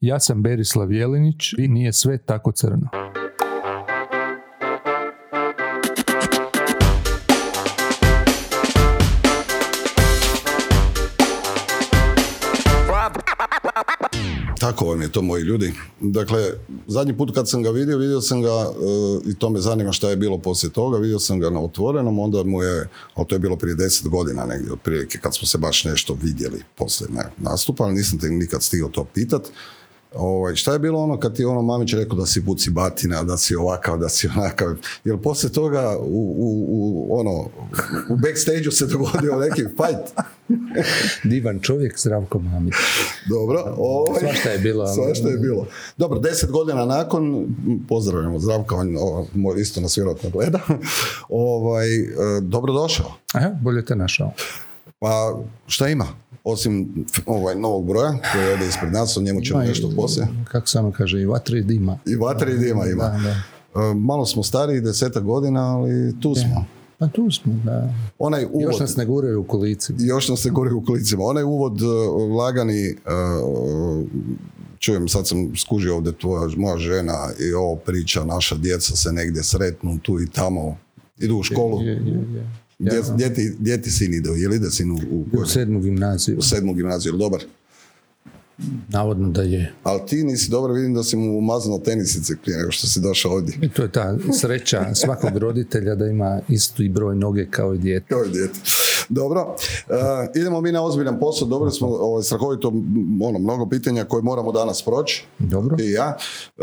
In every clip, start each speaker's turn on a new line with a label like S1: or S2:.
S1: Ja sam Berislav Jelinić i nije sve tako crno.
S2: Tako vam je to, moji ljudi. Dakle, zadnji put kad sam ga vidio, vidio sam ga e, i to me zanima šta je bilo poslije toga, vidio sam ga na otvorenom, onda mu je, ali to je bilo prije deset godina negdje, otprilike, kad smo se baš nešto vidjeli poslije ne, nastupa, ali nisam te nikad stigao to pitat. Ovaj, šta je bilo ono kad ti ono mamić rekao da si buci batina, da si ovakav, da si onakav, jer poslije toga u, u, u ono, u backstage se dogodio neki fight.
S1: Divan čovjek, Zdravko Mamić.
S2: Dobro. Ovaj,
S1: Svašta je bilo.
S2: Svašta je bilo. Dobro, deset godina nakon, pozdravljamo Zdravka, on moj isto nas vjerojatno gleda. ovaj, e, dobrodošao.
S1: Aha, bolje te našao.
S2: Pa šta ima? Osim ovaj novog broja koji je ovdje ispred nas, o njemu ćemo nešto poslije.
S1: Kako se ono kaže, i vatre i dima.
S2: I vatre i dima ima.
S1: Da, da.
S2: E, Malo smo stariji, desetak godina, ali tu smo.
S1: Pa tu smo, da.
S2: Onaj uvod,
S1: Još nas ne guraju u kolici.
S2: još nas se gori u kolicima. Onaj uvod e, lagani, e, čujem, sad sam skužio ovdje tvoja, moja žena i ovo priča, naša djeca se negdje sretnu tu i tamo, idu u školu.
S1: Je, je, je.
S2: Gdje, gdje ti, gdje ti sin ide? Je li ide sin u, u,
S1: U sedmu gimnaziju.
S2: u sedmu gimnaziju? Dobar.
S1: Navodno da je.
S2: Ali ti nisi dobro, vidim da si mu umazano tenisice prije nego što si došao ovdje.
S1: I to je ta sreća svakog roditelja da ima isti broj noge kao i dijete.
S2: Kao i dijete. Dobro, E, idemo mi na ozbiljan posao, dobro smo ovaj, strahovito ono, mnogo pitanja koje moramo danas proći,
S1: Dobro.
S2: i ja. E,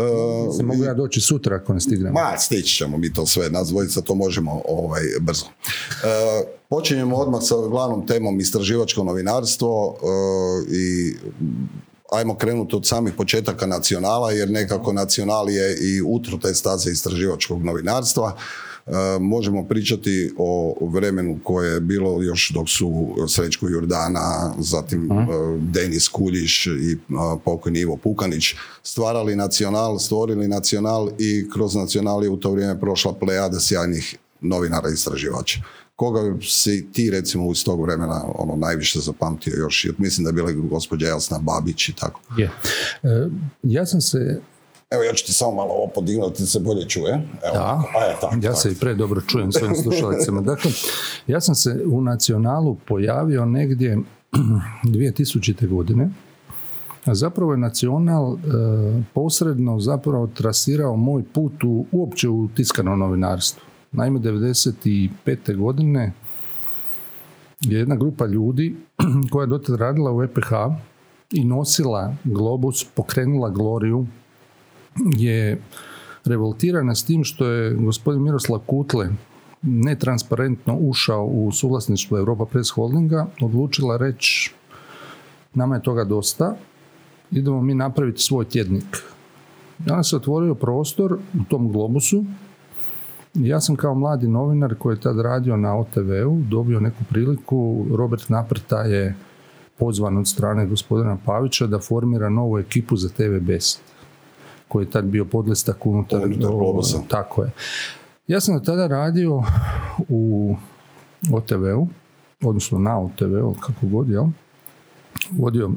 S1: Se mogu ja doći sutra ako ne stignem.
S2: Ma, stići ćemo mi to sve, nas dvojica to možemo ovaj, brzo. E, počinjemo odmah sa glavnom temom istraživačko novinarstvo i ajmo krenuti od samih početaka nacionala, jer nekako nacional je i utro te staze istraživačkog novinarstva. E, možemo pričati o vremenu koje je bilo još dok su Srećko Jordana, zatim e, Denis Kuljiš i e, pokojni Ivo Pukanić stvarali nacional, stvorili nacional i kroz nacional je u to vrijeme prošla plejada sjajnih novinara i istraživača. Koga si ti recimo iz tog vremena ono najviše zapamtio još? Mislim da je bila gospođa Jasna Babić i tako.
S1: Je. Ja sam se
S2: Evo ja ću ti samo malo ovo podignuti da se bolje čuje. Evo,
S1: Da.
S2: A, je, tako,
S1: ja
S2: tako.
S1: se i pre dobro čujem svojim slušalicama. Dakle, ja sam se u nacionalu pojavio negdje 2000. godine, a zapravo je nacional e, posredno zapravo trasirao moj put u, uopće u tiskano novinarstvo. Naime, 95. godine je jedna grupa ljudi koja je dotad radila u EPH i nosila globus, pokrenula gloriju, je revoltirana s tim što je gospodin Miroslav Kutle netransparentno ušao u suvlasništvo Europa Press Holdinga, odlučila reći nama je toga dosta, idemo mi napraviti svoj tjednik. Onda se otvorio prostor u tom globusu. Ja sam kao mladi novinar koji je tad radio na OTV-u dobio neku priliku, Robert Naprta je pozvan od strane gospodina Pavića da formira novu ekipu za TV Best koji je tad bio podlistak unutar,
S2: Unutar Globusa.
S1: Tako je. Ja sam tada radio u OTV-u, odnosno na OTV-u, kako god, jel? Vodio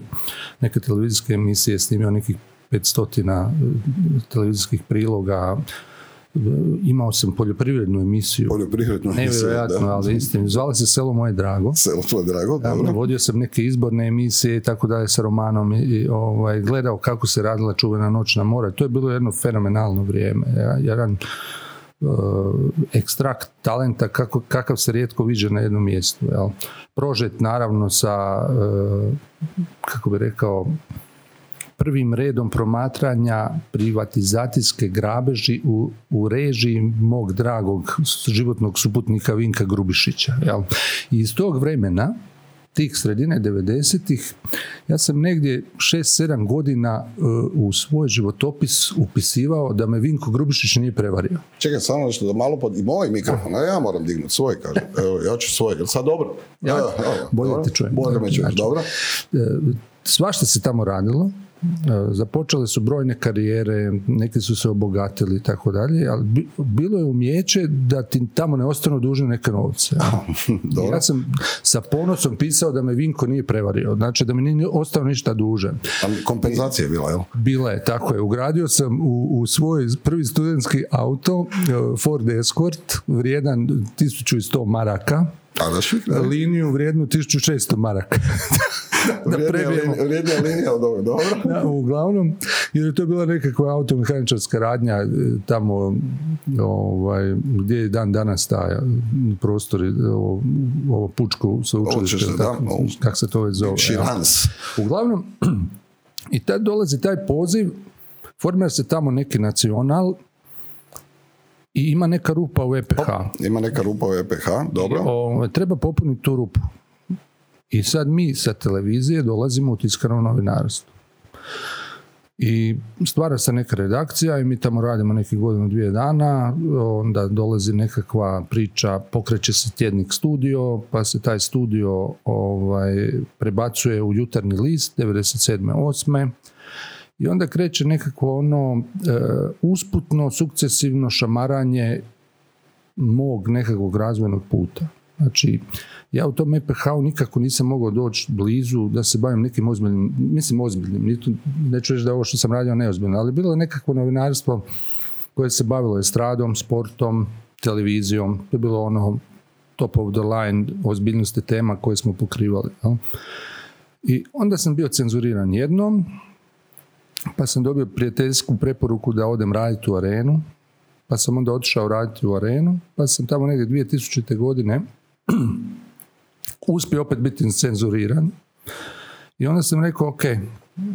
S1: neke televizijske emisije, snimio nekih 500 televizijskih priloga, imao sam poljoprivrednu emisiju,
S2: Poljoprivrednu emisiju,
S1: nevjerojatno,
S2: da.
S1: ali istinu, zvala se Selo moje drago.
S2: Selo tvoje drago,
S1: Da,
S2: dobro.
S1: vodio sam neke izborne emisije i tako dalje sa romanom i, ovaj, gledao kako se radila čuvena noć na more. To je bilo jedno fenomenalno vrijeme. Ja- Jedan uh, ekstrakt talenta kako, kakav se rijetko viđa na jednom mjestu. Jel? Prožet naravno sa, uh, kako bi rekao, prvim redom promatranja privatizacijske grabeži u, u režiji mog dragog životnog suputnika Vinka Grubišića. Jel? I iz tog vremena, tih sredine 90-ih, ja sam negdje 6-7 godina uh, u svoj životopis upisivao da me Vinko Grubišić nije prevario.
S2: Čekaj, samo nešto da malo pod... I moj mikrofon, a ja moram dignuti svoj, kažem. Evo, ja ću svoj. Jel sad dobro?
S1: Ja,
S2: Evo, evo,
S1: bolje
S2: dobro.
S1: te čujem.
S2: Bolje me čuješ,
S1: Znači,
S2: dobro.
S1: E, Svašta se tamo radilo, započele su brojne karijere, neki su se obogatili i tako dalje, ali bilo je umjeće da ti tamo ne ostanu dužne neke novce. ja sam sa ponosom pisao da me Vinko nije prevario, znači da mi nije ostao ništa dužan.
S2: kompenzacija je bila, jel?
S1: Bila je, tako je. Ugradio sam u, u svoj prvi studentski auto e, Ford Escort, vrijedan 1100 maraka,
S2: a
S1: liniju vrijednu 1600 maraka.
S2: da, vrijednija, linija od dobro.
S1: Da, uglavnom, jer je to bila nekakva automehaničarska radnja e, tamo ovaj, gdje je dan danas taj prostor, ovo, ovo pučko sveučilište, kako se to već zove. Uglavnom, i tad dolazi taj poziv, formira se tamo neki nacional, i ima neka rupa u EPH.
S2: Ima neka rupa u EPH, dobro.
S1: o, treba popuniti tu rupu. I sad mi sa televizije dolazimo u tiskano novinarstvo. I stvara se neka redakcija i mi tamo radimo neki godinu dvije dana, onda dolazi nekakva priča, pokreće se tjednik studio, pa se taj studio ovaj, prebacuje u jutarnji list 97. 8. I onda kreće nekako ono e, usputno, sukcesivno šamaranje mog nekakvog razvojnog puta. Znači, ja u tom EPH-u nikako nisam mogao doći blizu da se bavim nekim ozbiljnim, mislim ozbiljnim, neću reći da ovo što sam radio neozbiljno, ali bilo je nekakvo novinarstvo koje se bavilo estradom, sportom, televizijom, to je bilo ono top of the line ozbiljnosti tema koje smo pokrivali. I onda sam bio cenzuriran jednom, pa sam dobio prijateljsku preporuku da odem raditi u arenu, pa sam onda otišao raditi u arenu, pa sam tamo negdje 2000. godine uspio opet biti cenzuriran. I onda sam rekao, ok,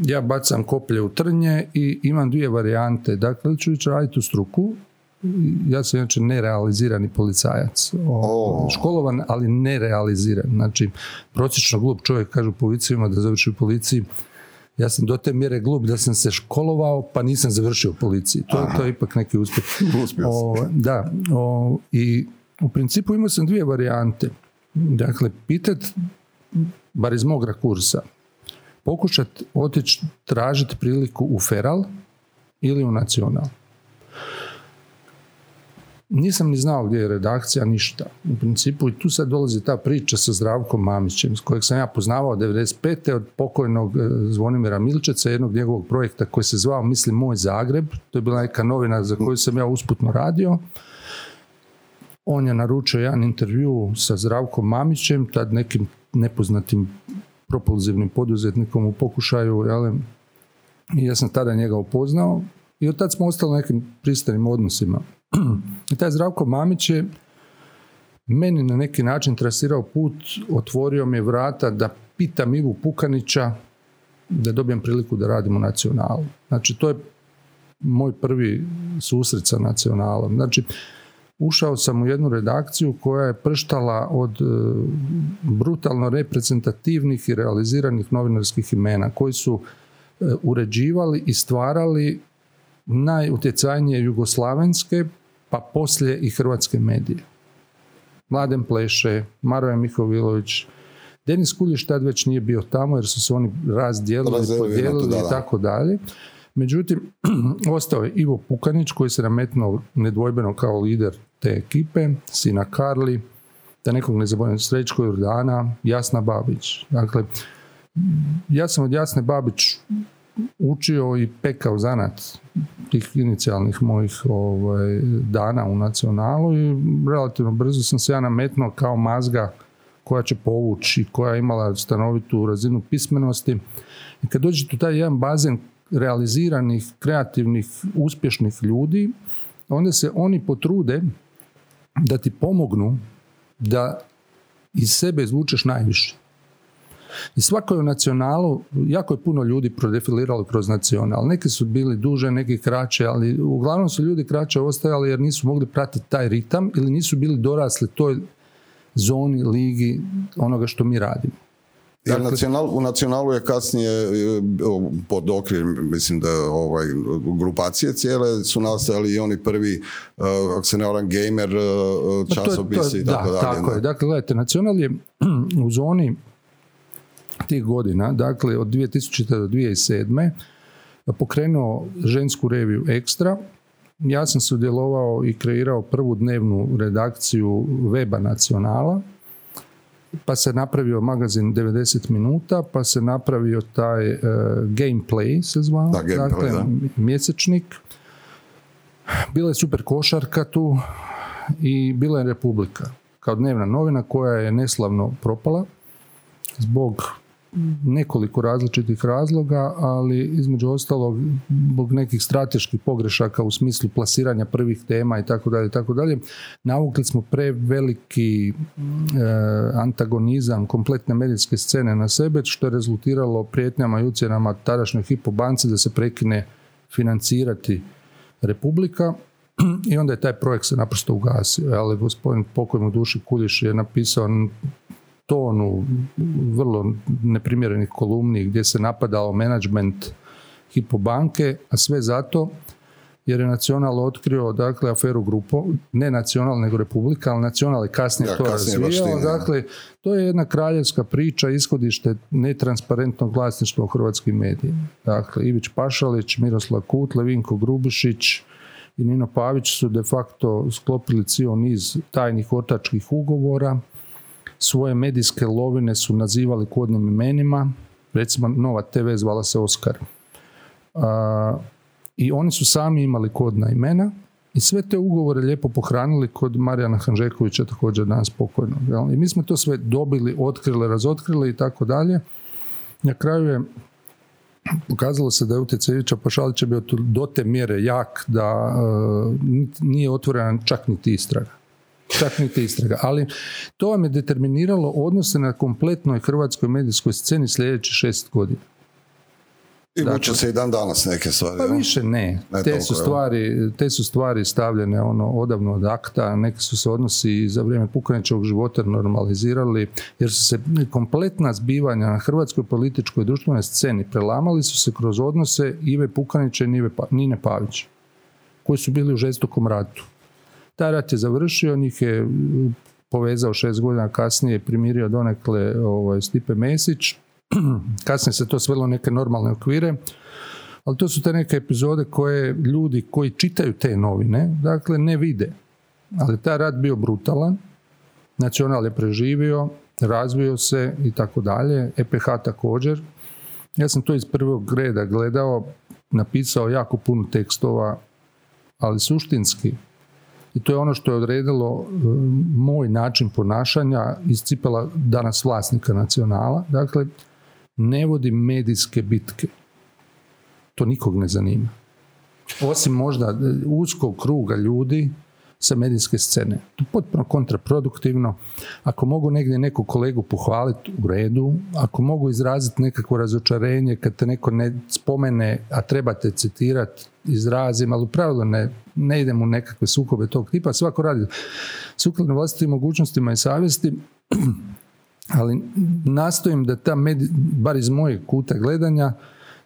S1: ja bacam koplje u trnje i imam dvije varijante. Dakle, ću ići raditi u struku, ja sam inače nerealizirani policajac. O, Školovan, ali nerealiziran. Znači, prosječno glup čovjek, kažu policijima da završi u policiji, ja sam do te mjere glup da sam se školovao pa nisam završio u policiji. To, to je ipak neki uspjeh. o, da, o, i u principu imao sam dvije varijante. Dakle, pitat, bar iz mog rakursa, pokušat otići tražiti priliku u feral ili u nacional. Nisam ni znao gdje je redakcija, ništa. U principu i tu sad dolazi ta priča sa Zdravkom Mamićem, kojeg sam ja poznavao 95. od pokojnog e, Zvonimira Milčeca, jednog njegovog projekta koji se zvao Mislim moj Zagreb. To je bila neka novina za koju sam ja usputno radio. On je naručio jedan intervju sa Zdravkom Mamićem, tad nekim nepoznatim propulzivnim poduzetnikom u pokušaju, jel? I ja sam tada njega upoznao i od tad smo ostali nekim pristanim odnosima. I taj Zdravko Mamić je meni na neki način trasirao put, otvorio mi vrata da pitam Ivu Pukanića da dobijem priliku da radim u nacionalu. Znači, to je moj prvi susret sa nacionalom. Znači, ušao sam u jednu redakciju koja je prštala od e, brutalno reprezentativnih i realiziranih novinarskih imena koji su e, uređivali i stvarali najutjecajnije jugoslavenske pa poslije i hrvatske medije. Mladen Pleše, Maroja Mihovilović, Denis Kuljiš tad već nije bio tamo jer su se oni razdijelili, podijelili i tako dalje. Međutim, ostao je Ivo Pukanić koji se nametnuo nedvojbeno kao lider te ekipe, Sina Karli, da nekog ne zaboravim, Srećko Jordana, Jasna Babić. Dakle, ja sam od Jasne Babić učio i pekao zanat tih inicijalnih mojih ovaj, dana u nacionalu i relativno brzo sam se ja nametnuo kao mazga koja će povući, koja je imala stanovitu razinu pismenosti. I kad dođete u taj jedan bazen realiziranih, kreativnih, uspješnih ljudi, onda se oni potrude da ti pomognu da iz sebe izvučeš najviše. I svako je u nacionalu, jako je puno ljudi prodefiliralo kroz nacional. Neki su bili duže, neki kraće, ali uglavnom su ljudi kraće ostajali jer nisu mogli pratiti taj ritam ili nisu bili dorasli toj zoni, ligi onoga što mi radimo.
S2: Dakle, nacional, u nacionalu je kasnije e, pod okvir, mislim da ovaj, grupacije cijele su nastajali i oni prvi, uh, ako se ne varam, gamer uh, časopisi i tako
S1: da,
S2: dalje.
S1: Tako je, dakle, gledajte, nacional je u zoni tih godina, dakle od 2000. do 2007. pokrenuo žensku reviju Ekstra. Ja sam sudjelovao i kreirao prvu dnevnu redakciju Weba Nacionala, pa se napravio magazin 90 minuta, pa se napravio taj uh, Gameplay se zvao,
S2: Da, Gameplay,
S1: dakle,
S2: da.
S1: mjesečnik. Bila je super košarka tu i bila je Republika kao dnevna novina koja je neslavno propala zbog nekoliko različitih razloga, ali između ostalog zbog nekih strateških pogrešaka u smislu plasiranja prvih tema i tako dalje i tako dalje. Navukli smo preveliki e, antagonizam kompletne medijske scene na sebe, što je rezultiralo prijetnjama i ucjenama tadašnjoj Hypo banci da se prekine financirati Republika i onda je taj projekt se naprosto ugasio. Ali gospodin pokoj mu duši Kuljiš je napisao tonu vrlo neprimjerenih kolumni gdje se napadao menadžment Hypo banke, a sve zato jer je Nacional otkrio dakle aferu Grupo, ne Nacional nego Republika, ali Nacional je kasnije
S2: Da,
S1: to razvijao. dakle, to je jedna kraljevska priča, ishodište netransparentnog vlasništva u hrvatskim medijima. Dakle, Ivić Pašalić, Miroslav Kutle, Vinko Grubišić i Nino Pavić su de facto sklopili cijel niz tajnih ortačkih ugovora, svoje medijske lovine su nazivali kodnim imenima, recimo Nova TV zvala se Oskar. I oni su sami imali kodna imena i sve te ugovore lijepo pohranili kod Marijana Hanžekovića također danas pokojnog. I mi smo to sve dobili, otkrili, razotkrili i tako dalje. Na kraju je pokazalo se da je utjecaj Ivića Pašalića bio do te mjere jak da nije otvorena čak niti istraga čak niti istraga. Ali to vam je determiniralo odnose na kompletnoj hrvatskoj medijskoj sceni sljedećih šest godina.
S2: I
S1: Dakle-
S2: se i dan danas neke stvari.
S1: Pa više ne.
S2: Ne
S1: te,
S2: toliko,
S1: su stvari, te su stvari stavljene ono odavno od akta, neki su se odnosi i za vrijeme Pukanićevog života normalizirali, jer su se kompletna zbivanja na hrvatskoj političkoj i društvenoj sceni prelamali su se kroz odnose Ive Pukanića i Nive Pa- Nine Pavić, koji su bili u žestokom ratu. Taj rat je završio, njih je povezao šest godina kasnije, primirio donekle ovaj, Stipe Mesić, kasnije se to svelo neke normalne okvire, ali to su te neke epizode koje ljudi koji čitaju te novine, dakle ne vide. Ali taj rat bio brutalan, Nacional je preživio, razvio se i tako dalje, EPH također. Ja sam to iz prvog reda gledao, napisao jako puno tekstova, ali suštinski i to je ono što je odredilo e, moj način ponašanja iz cipela danas vlasnika nacionala. Dakle, ne vodim medijske bitke. To nikog ne zanima. Osim možda e, uskog kruga ljudi sa medijske scene. To je potpuno kontraproduktivno. Ako mogu negdje neku kolegu pohvaliti u redu, ako mogu izraziti nekakvo razočarenje kad te neko ne spomene, a trebate citirati, izrazim, ali u pravilu ne, ne idem u nekakve sukobe tog tipa, svako radi sukladno vlastitim mogućnostima i savjesti, ali nastojim da ta, medi, bar iz mojeg kuta gledanja,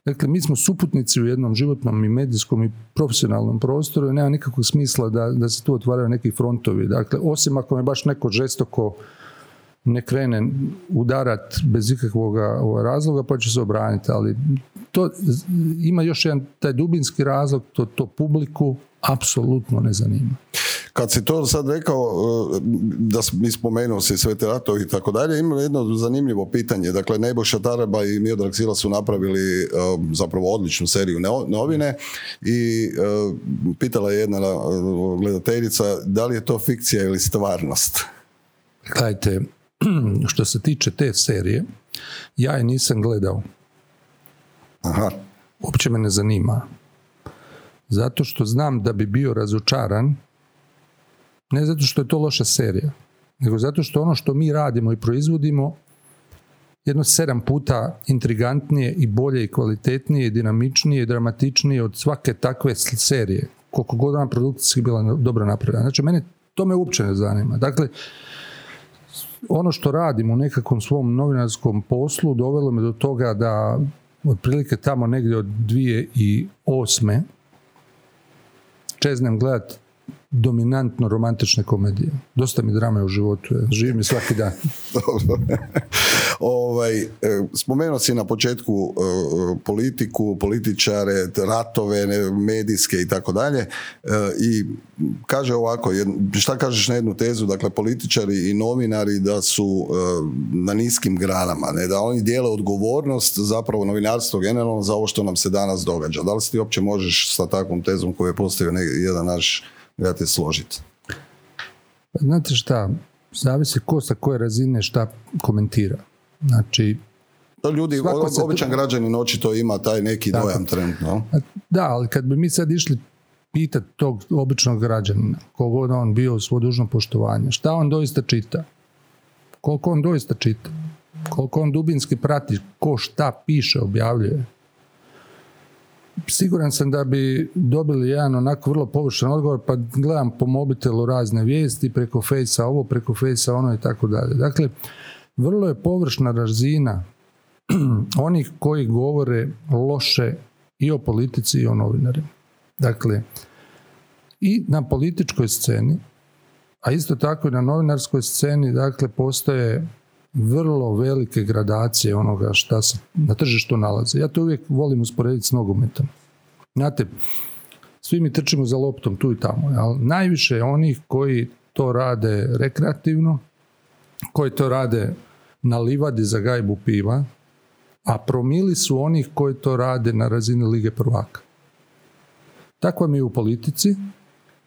S1: Dakle, mi smo suputnici u jednom životnom i medijskom i profesionalnom prostoru i nema nikakvog smisla da, da se tu otvaraju neki frontovi. Dakle, osim ako me baš neko žestoko ne krene udarat bez ikakvog ovaj, razloga, pa će se obraniti. Ali to ima još jedan taj dubinski razlog, to, to publiku apsolutno ne zanima.
S2: Kad si to sad rekao, e, da mi spomenuo si sve te ratove i tako dalje, ima jedno zanimljivo pitanje. Dakle, Nebojša Taraba i Miodrag Sila su napravili e, zapravo odličnu seriju novine i e, pitala je jedna gledateljica da li je to fikcija ili stvarnost.
S1: Gledajte, što se tiče te serije, ja je nisam gledao.
S2: Aha,
S1: uopće me ne zanima. Zato što znam da bi bio razočaran, ne zato što je to loša serija, nego zato što ono što mi radimo i proizvodimo jedno sedam puta intrigantnije i bolje i kvalitetnije i dinamičnije i dramatičnije od svake takve serije. Koliko god ona produkcijski bila dobro napravljena. Znači, mene to me uopće ne zanima. Dakle, ono što radim u nekakvom svom novinarskom poslu dovelo me do toga da otprilike tamo negdje od 2008. čeznem gledat dominantno romantične komedije. Dosta mi drame u životu, je svaki dan.
S2: ovaj, e, spomenuo si na početku e, politiku, političare, ratove, medijske i tako dalje. E, I kaže ovako, šta kažeš na jednu tezu, dakle političari i novinari da su na niskim granama, ne, da oni dijele odgovornost zapravo novinarstvo generalno za ovo što nam se danas događa. Da li se ti uopće možeš sa takvom tezom koju je postavio jedan naš gledatelj složiti?
S1: Znate šta, zavisi ko sa koje razine šta komentira. Znači,
S2: to ljudi, običan građanin očito ima taj neki tako, dojam trenutno.
S1: Da, ali kad bi mi sad išli pitati tog običnog građanina, kogod on bio u svo dužno poštovanje, šta on doista čita? Koliko on doista čita? Koliko on dubinski prati ko šta piše, objavljuje? Siguran sam da bi dobili jedan onako vrlo površan odgovor, pa gledam po mobitelu razne vijesti, preko fejsa ovo, preko fejsa ono i tako dalje. Dakle, vrlo je površna razina onih koji govore loše i o politici i o novinarima. Dakle, i na političkoj sceni, a isto tako i na novinarskoj sceni, dakle, postoje vrlo velike gradacije onoga šta se na tržištu nalazi. Ja to uvijek volim usporediti s nogometom. Znate, svi mi trčimo za loptom tu i tamo, ali najviše onih koji to rade rekreativno, koji to rade na livadi za gajbu piva, a promili su onih koji to rade na razini Lige prvaka. Tako vam je u politici,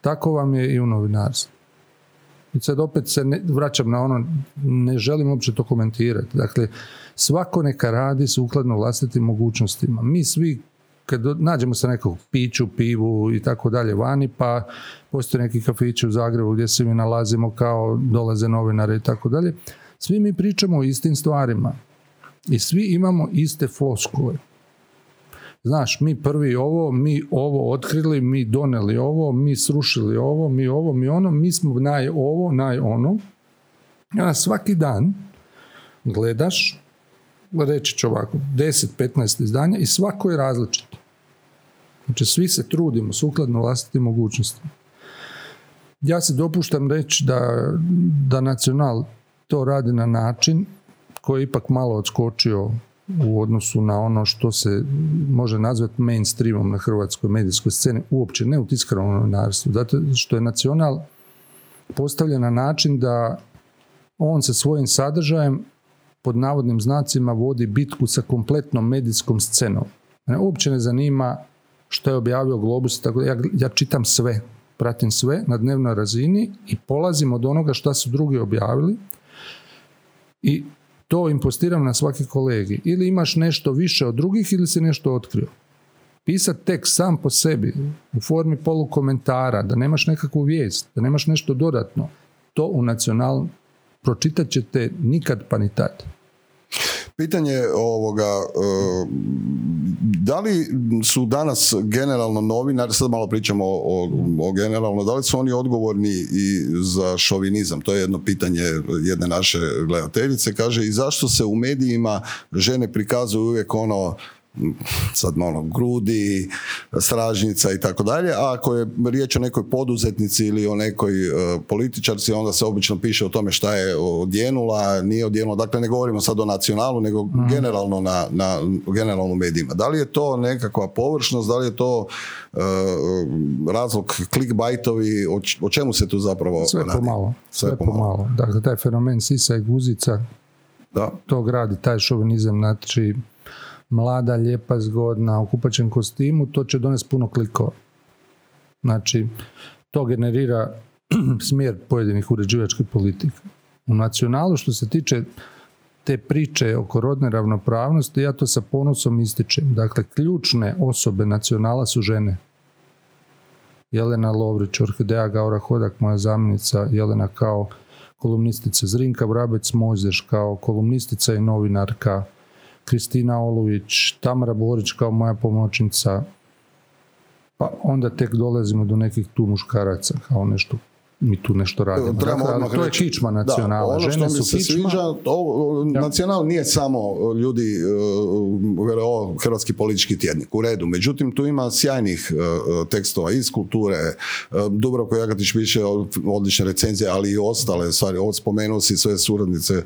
S1: tako vam je i u novinarstvu. I sad opet se ne, vraćam na ono, ne želim uopće to komentirati. Dakle, svako neka radi sukladno vlastitim mogućnostima. Mi svi kad nađemo se nekog piću, pivu i tako dalje vani, pa postoje neki kafići u Zagrebu gdje se mi nalazimo kao dolaze novinare i tako dalje. Svi mi pričamo o istim stvarima i svi imamo iste floskule. Znaš, mi prvi ovo, mi ovo otkrili, mi doneli ovo, mi srušili ovo, mi ovo, mi ono, mi smo naj ovo, naj ono. A svaki dan gledaš, reći ću ovako, 10-15 izdanja i svako je različito. Znači, svi se trudimo sukladno vlastitim mogućnostima. Ja se dopuštam reći da, da nacional to radi na način koji je ipak malo odskočio u odnosu na ono što se može nazvati mainstreamom na hrvatskoj medijskoj sceni, uopće ne u tiskanom novinarstvu, zato što je nacional postavljen na način da on sa svojim sadržajem pod navodnim znacima vodi bitku sa kompletnom medijskom scenom. Mene uopće ne zanima što je objavio Globus, tako ja, ja čitam sve, pratim sve na dnevnoj razini i polazim od onoga što su drugi objavili i to impostiram na svaki kolegi. Ili imaš nešto više od drugih ili si nešto otkrio. Pisat tekst sam po sebi u formi polukomentara, da nemaš nekakvu vijest, da nemaš nešto dodatno, to u nacional pročitat ćete nikad pa ni tad.
S2: Pitanje ovoga, e, da li su danas generalno novinari, sad malo pričamo o, o, generalno, da li su oni odgovorni i za šovinizam? To je jedno pitanje jedne naše gledateljice. Kaže, i zašto se u medijima žene prikazuju uvijek ono sad ono, grudi, stražnica i tako dalje, a ako je riječ o nekoj poduzetnici ili o nekoj uh, političarci, onda se obično piše o tome šta je odjenula, nije odjenula, dakle ne govorimo sad o nacionalu, nego mhm. generalno na, na generalno medijima. Da li je to nekakva površnost, da li je to uh, razlog clickbaitovi, o, o čemu se tu zapravo
S1: Sve radi? pomalo. Sve, Sve pomalo. Dakle, taj fenomen sisa i guzica, da. to gradi taj šovinizam, znači mlada, lijepa, zgodna, u kupačem kostimu, to će donesti puno klikova. Znači, to generira smjer pojedinih uređivačkih politika. U nacionalu što se tiče te priče oko rodne ravnopravnosti, ja to sa ponosom ističem. Dakle, ključne osobe nacionala su žene. Jelena Lovrić, Orhideja Gaura Hodak, moja zamjenica, Jelena kao kolumnistica, Zrinka Vrabec Mozeš kao kolumnistica i novinarka, Kristina Oluvić, Tamara Borić kao moja pomoćnica, pa onda tek dolazimo do nekih tu muškaraca kao nešto mi tu nešto radimo.
S2: Trebamo
S1: Dakle,
S2: odmah
S1: to je
S2: reći-
S1: kičma
S2: Da,
S1: nacionala.
S2: ono što
S1: Žene
S2: mi
S1: su
S2: se
S1: kičma.
S2: sviđa, ovo, nacional nije samo ljudi, vele, ovo, hrvatski politički tjednik, u redu. Međutim, tu ima sjajnih uh, tekstova iz kulture. Uh, Dubravko Jagatić piše odlične recenzije, ali i ostale stvari. Ovo spomenuo si sve suradnice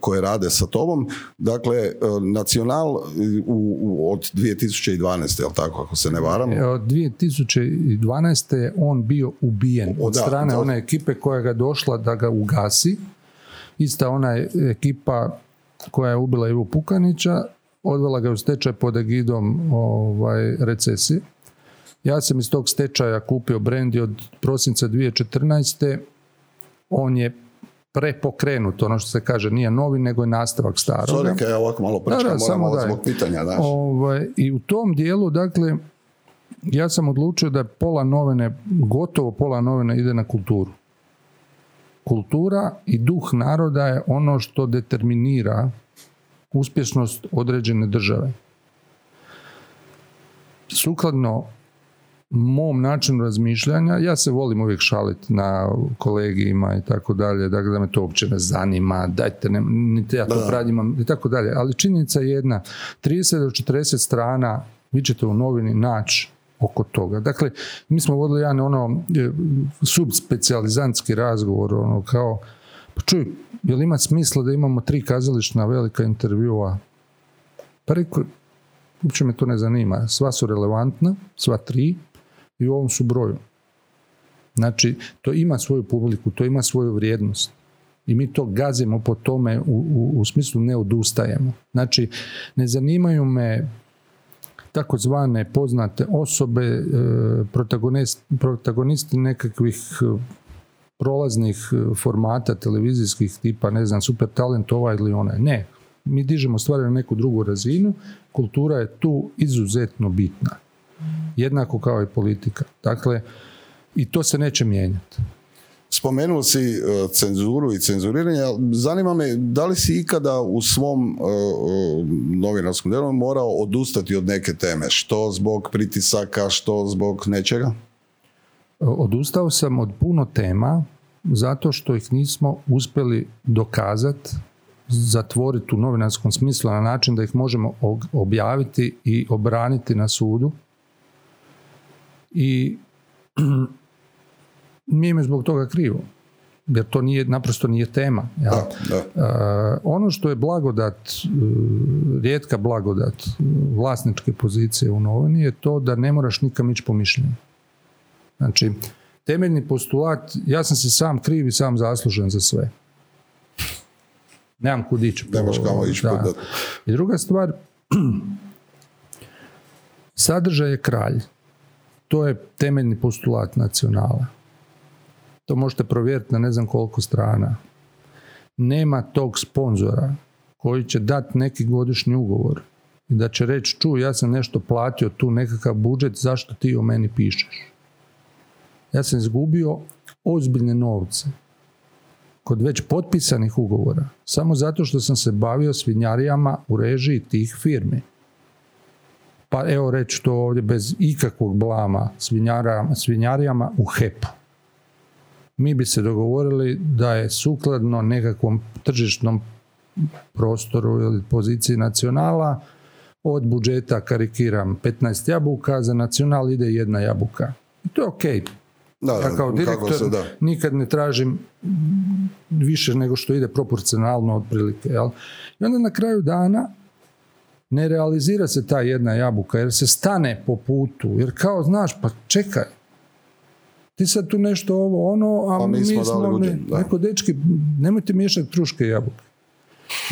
S2: koje rade sa tobom. Dakle, nacional u, u, od 2012. jel tako, ako se ne varam?
S1: E, Od 2012. je on bio ubijen
S2: O,
S1: od
S2: da,
S1: strane
S2: da.
S1: one ekipe koja ga došla da ga ugasi. Ista ona ekipa koja je ubila Ivu Pukanića, odvela ga u stečaj pod egidom ovaj, recesije. Ja sam iz tog stečaja kupio brendi od prosinca 2014. On je prepokrenut, ono što se kaže, nije novi, nego je nastavak starog.
S2: Sorry, ja ovako malo prečkam,
S1: Da, da,
S2: moram
S1: samo
S2: zbog pitanja.
S1: Ovaj, I u tom dijelu, dakle, ja sam odlučio da pola novine, gotovo pola novine ide na kulturu. Kultura i duh naroda je ono što determinira uspješnost određene države. Sukladno mom načinu razmišljanja, ja se volim uvijek šaliti na kolegijima i tako dalje, dakle da me to uopće ne zanima, dajte, ne, niti ja to pradim i tako dalje, ali činjenica je jedna, 30 do 40 strana vi ćete u novini naći oko toga. Dakle, mi smo vodili jedan ono e, subspecijalizantski razgovor, ono kao, pa čuj, jel ima smisla da imamo tri kazališna velika intervjua? Pa rekao, uopće me to ne zanima. Sva su relevantna, sva tri, i u ovom su broju. Znači, to ima svoju publiku, to ima svoju vrijednost. I mi to gazimo po tome u, u, u smislu ne odustajemo. Znači, ne zanimaju me takozvane poznate osobe, e, protagonist, protagonisti nekakvih e, prolaznih e, formata televizijskih tipa, ne znam, super talent ovaj ili onaj. Ne, mi dižemo stvari na neku drugu razinu, kultura je tu izuzetno bitna. Jednako kao i politika. Dakle, i to se neće mijenjati.
S2: Spomenuo si e, cenzuru i cenzuriranje, zanima me da li si ikada u svom e, e, novinarskom delu morao odustati od neke teme, što zbog pritisaka, što zbog nečega?
S1: Odustao sam od puno tema zato što ih nismo uspjeli dokazati, zatvoriti u novinarskom smislu na način da ih možemo objaviti i obraniti na sudu. I nije mi zbog toga krivo, jer to nije, naprosto nije tema. jel?
S2: Da, da.
S1: E, ono što je blagodat, e, rijetka blagodat vlasničke pozicije u novini je to da ne moraš nikam ići po mišljenju. Znači, temeljni postulat, ja sam se sam kriv i sam zaslužen za sve. Nemam kud ići.
S2: Nemaš kamo ići
S1: da. I druga stvar, sadržaj je kralj. To je temeljni postulat nacionala. To možete provjeriti na ne znam koliko strana. Nema tog sponzora koji će dati neki godišnji ugovor i da će reći, čuj, ja sam nešto platio tu nekakav budžet, zašto ti o meni pišeš? Ja sam izgubio ozbiljne novce kod već potpisanih ugovora, samo zato što sam se bavio svinjarijama u režiji tih firmi. Pa evo reći to ovdje bez ikakvog blama svinjarijama, svinjarijama u HEP-u. Mi bi se dogovorili da je sukladno nekakvom tržišnom prostoru ili poziciji nacionala od budžeta karikiram 15 jabuka, za nacional ide jedna jabuka. I to je okej.
S2: Da,
S1: Ja kao direktor
S2: se da.
S1: nikad ne tražim više nego što ide proporcionalno otprilike. Jel? I onda na kraju dana ne realizira se ta jedna jabuka jer se stane po putu. Jer kao, znaš, pa čekaj, ti sad tu nešto ovo, ono, a,
S2: A mi
S1: mi
S2: smo
S1: smo,
S2: dali
S1: ne,
S2: da.
S1: rekao, dečki, nemojte miješati kruške i jabuke.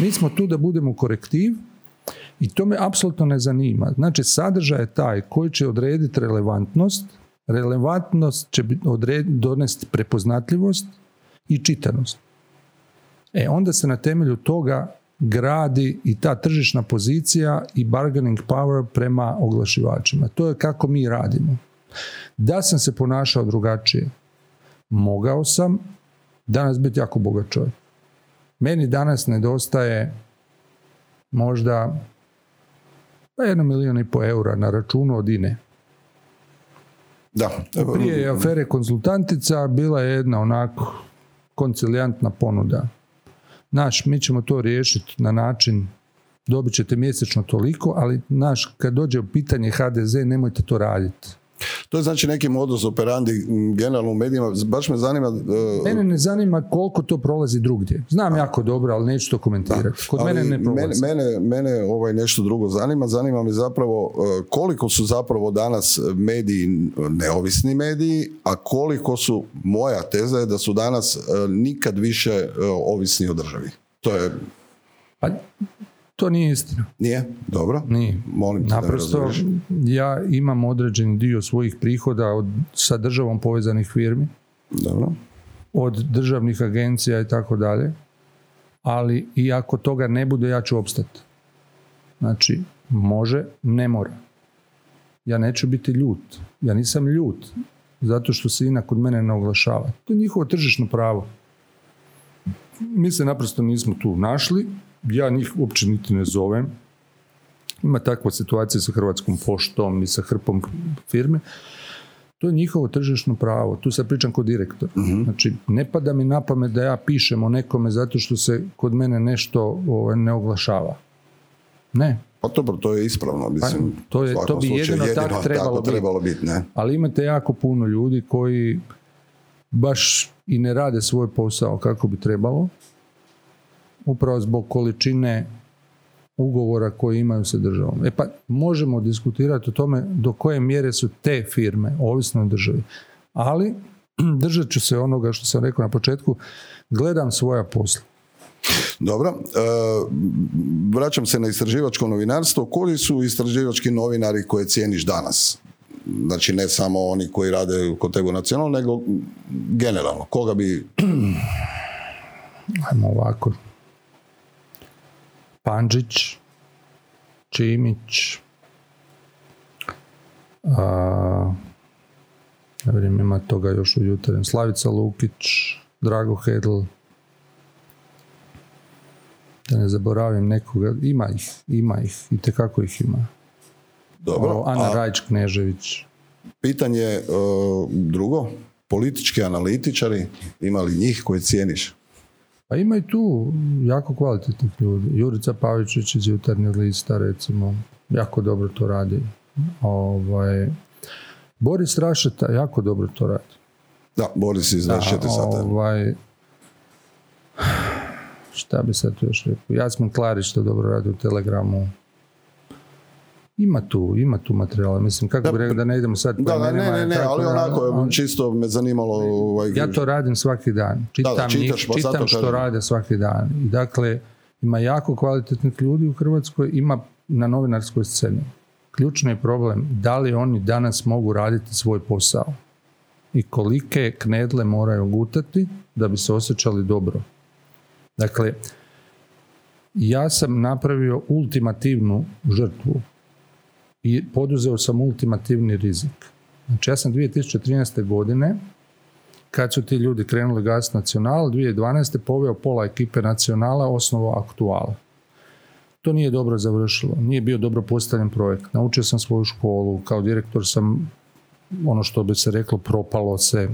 S1: Mi smo tu da budemo korektiv i to me apsolutno ne zanima. Znači, sadržaj je taj koji će odrediti relevantnost, relevantnost će bit- odred, donesti prepoznatljivost i čitanost. E, onda se na temelju toga gradi i ta tržišna pozicija i bargaining power prema oglašivačima. To je kako mi radimo. Da sam se ponašao drugačije, mogao sam danas biti jako bogat čovjek. Meni danas nedostaje možda pa jedno milijun i po eura na računu od INE.
S2: Da.
S1: Prije afere konzultantica bila je jedna onako koncilijantna ponuda. Naš, mi ćemo to riješiti na način dobit ćete mjesečno toliko, ali naš, kad dođe u pitanje HDZ, nemojte to raditi.
S2: To je znači neki modus operandi generalno u medijima. Baš me zanima...
S1: Uh, mene ne zanima koliko to prolazi drugdje. Znam jako dobro, ali neću to komentirati. Kod mene ne prolazi.
S2: Mene, mene ovaj nešto drugo zanima. Zanima me zapravo uh, koliko su zapravo danas mediji neovisni mediji, a koliko su, moja teza je da su danas uh, nikad više ovisni o državi. To je...
S1: Pa, to nije istina.
S2: Nije? Dobro.
S1: Nije.
S2: Molim
S1: te Naprosto, ja imam određen dio svojih prihoda od, sa državom povezanih firmi.
S2: Dobro.
S1: Od državnih agencija i tako dalje. Ali i ako toga ne bude, ja ću opstati. Znači, može, ne mora. Ja neću biti ljut. Ja nisam ljut zato što se INA kod mene ne oglašava. To je njihovo tržišno pravo. Mi se naprosto nismo tu našli ja njih uopće niti ne zovem. Ima takva situacija sa Hrvatskom poštom i sa hrpom firme. To je njihovo tržišno pravo. Tu sad pričam kod direktor. uh Znači, ne pada mi na pamet da ja pišem o nekome zato što se kod mene nešto ovaj, ne oglašava. Ne.
S2: Pa dobro, to je ispravno. Mislim,
S1: pa, to, je, to bi jedino, tak trebalo,
S2: trebalo biti. Ne?
S1: Ali imate jako puno ljudi koji baš i ne rade svoj posao kako bi trebalo upravo zbog količine ugovora koji imaju sa državom. E pa možemo diskutirati o tome do koje mjere su te firme, ovisno o državi. Ali držat ću se onoga što sam rekao na početku, gledam svoja posla.
S2: Dobro, e, vraćam se na istraživačko novinarstvo. Koji su istraživački novinari koje cijeniš danas? Znači ne samo oni koji rade kod tebe nacionalno, nego generalno. Koga bi...
S1: Ajmo ovako. Panđić, Čimić, a, ne vidim, ima toga još u jutarnjem, Slavica Lukić, Drago Hedl, da ne zaboravim nekoga, ima ih, ima ih, i tekako ih ima.
S2: Dobro.
S1: Ana a, Rajč Knežević.
S2: Pitanje uh, drugo, politički analitičari, ima li njih koje cijeniš?
S1: Pa ima i tu jako kvalitetnih ljudi. Jurica Pavičić iz jutarnjeg lista, recimo, jako dobro to radi. Ovaj, Boris Rašeta jako dobro to radi.
S2: Da, Boris iz Rašete sada.
S1: Ovaj, šta bi sad tu još rekao? Jasmin Klarić to dobro radi u Telegramu. Ima tu, ima tu materijala. Mislim, kako bi rekao da ne idemo sad
S2: da, ne, ne, ne, ali onako, on, čisto me zanimalo... Ovaj...
S1: Ja to radim svaki dan. Čitam, da, čitaš, pa čitam što rade svaki dan. I dakle, ima jako kvalitetnih ljudi u Hrvatskoj, ima na novinarskoj sceni. Ključni je problem da li oni danas mogu raditi svoj posao i kolike knedle moraju gutati da bi se osjećali dobro. Dakle, ja sam napravio ultimativnu žrtvu i poduzeo sam ultimativni rizik. Znači ja sam 2013. godine kad su ti ljudi krenuli gas nacional, 2012. poveo pola ekipe nacionala osnovo aktuala. To nije dobro završilo, nije bio dobro postavljen projekt. Naučio sam svoju školu, kao direktor sam ono što bi se reklo propalo se,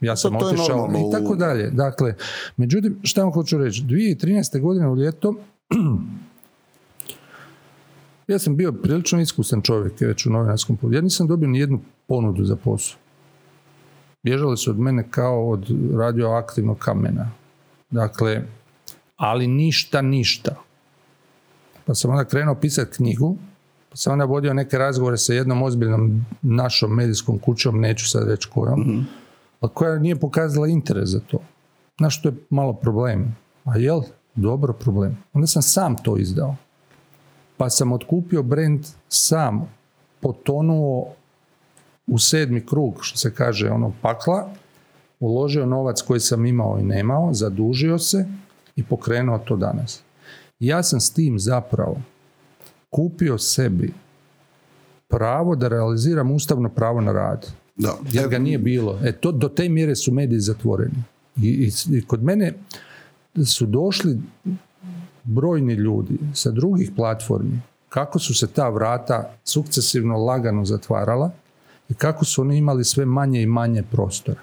S1: ja sam otišao i tako dalje. Dakle, međutim, šta vam hoću reći, 2013. godine u ljeto ja sam bio prilično iskusan čovjek već u novinarskom poslu. Ja nisam dobio ni jednu ponudu za posao. Bježali su od mene kao od radioaktivnog kamena. Dakle, ali ništa, ništa. Pa sam onda krenuo pisati knjigu, pa sam onda vodio neke razgovore sa jednom ozbiljnom našom medijskom kućom, neću sad reći kojom, mm a koja nije pokazala interes za to. Znaš, što je malo problem. A jel? Dobro problem. Onda sam sam to izdao pa sam otkupio brand sam, potonuo u sedmi krug, što se kaže, ono pakla, uložio novac koji sam imao i nemao, zadužio se i pokrenuo to danas. Ja sam s tim zapravo kupio sebi pravo da realiziram ustavno pravo na rad.
S2: Da.
S1: Jer ga nije bilo. E, to, do te mjere su mediji zatvoreni. I, i, i kod mene su došli brojni ljudi sa drugih platformi, kako su se ta vrata sukcesivno lagano zatvarala i kako su oni imali sve manje i manje prostora.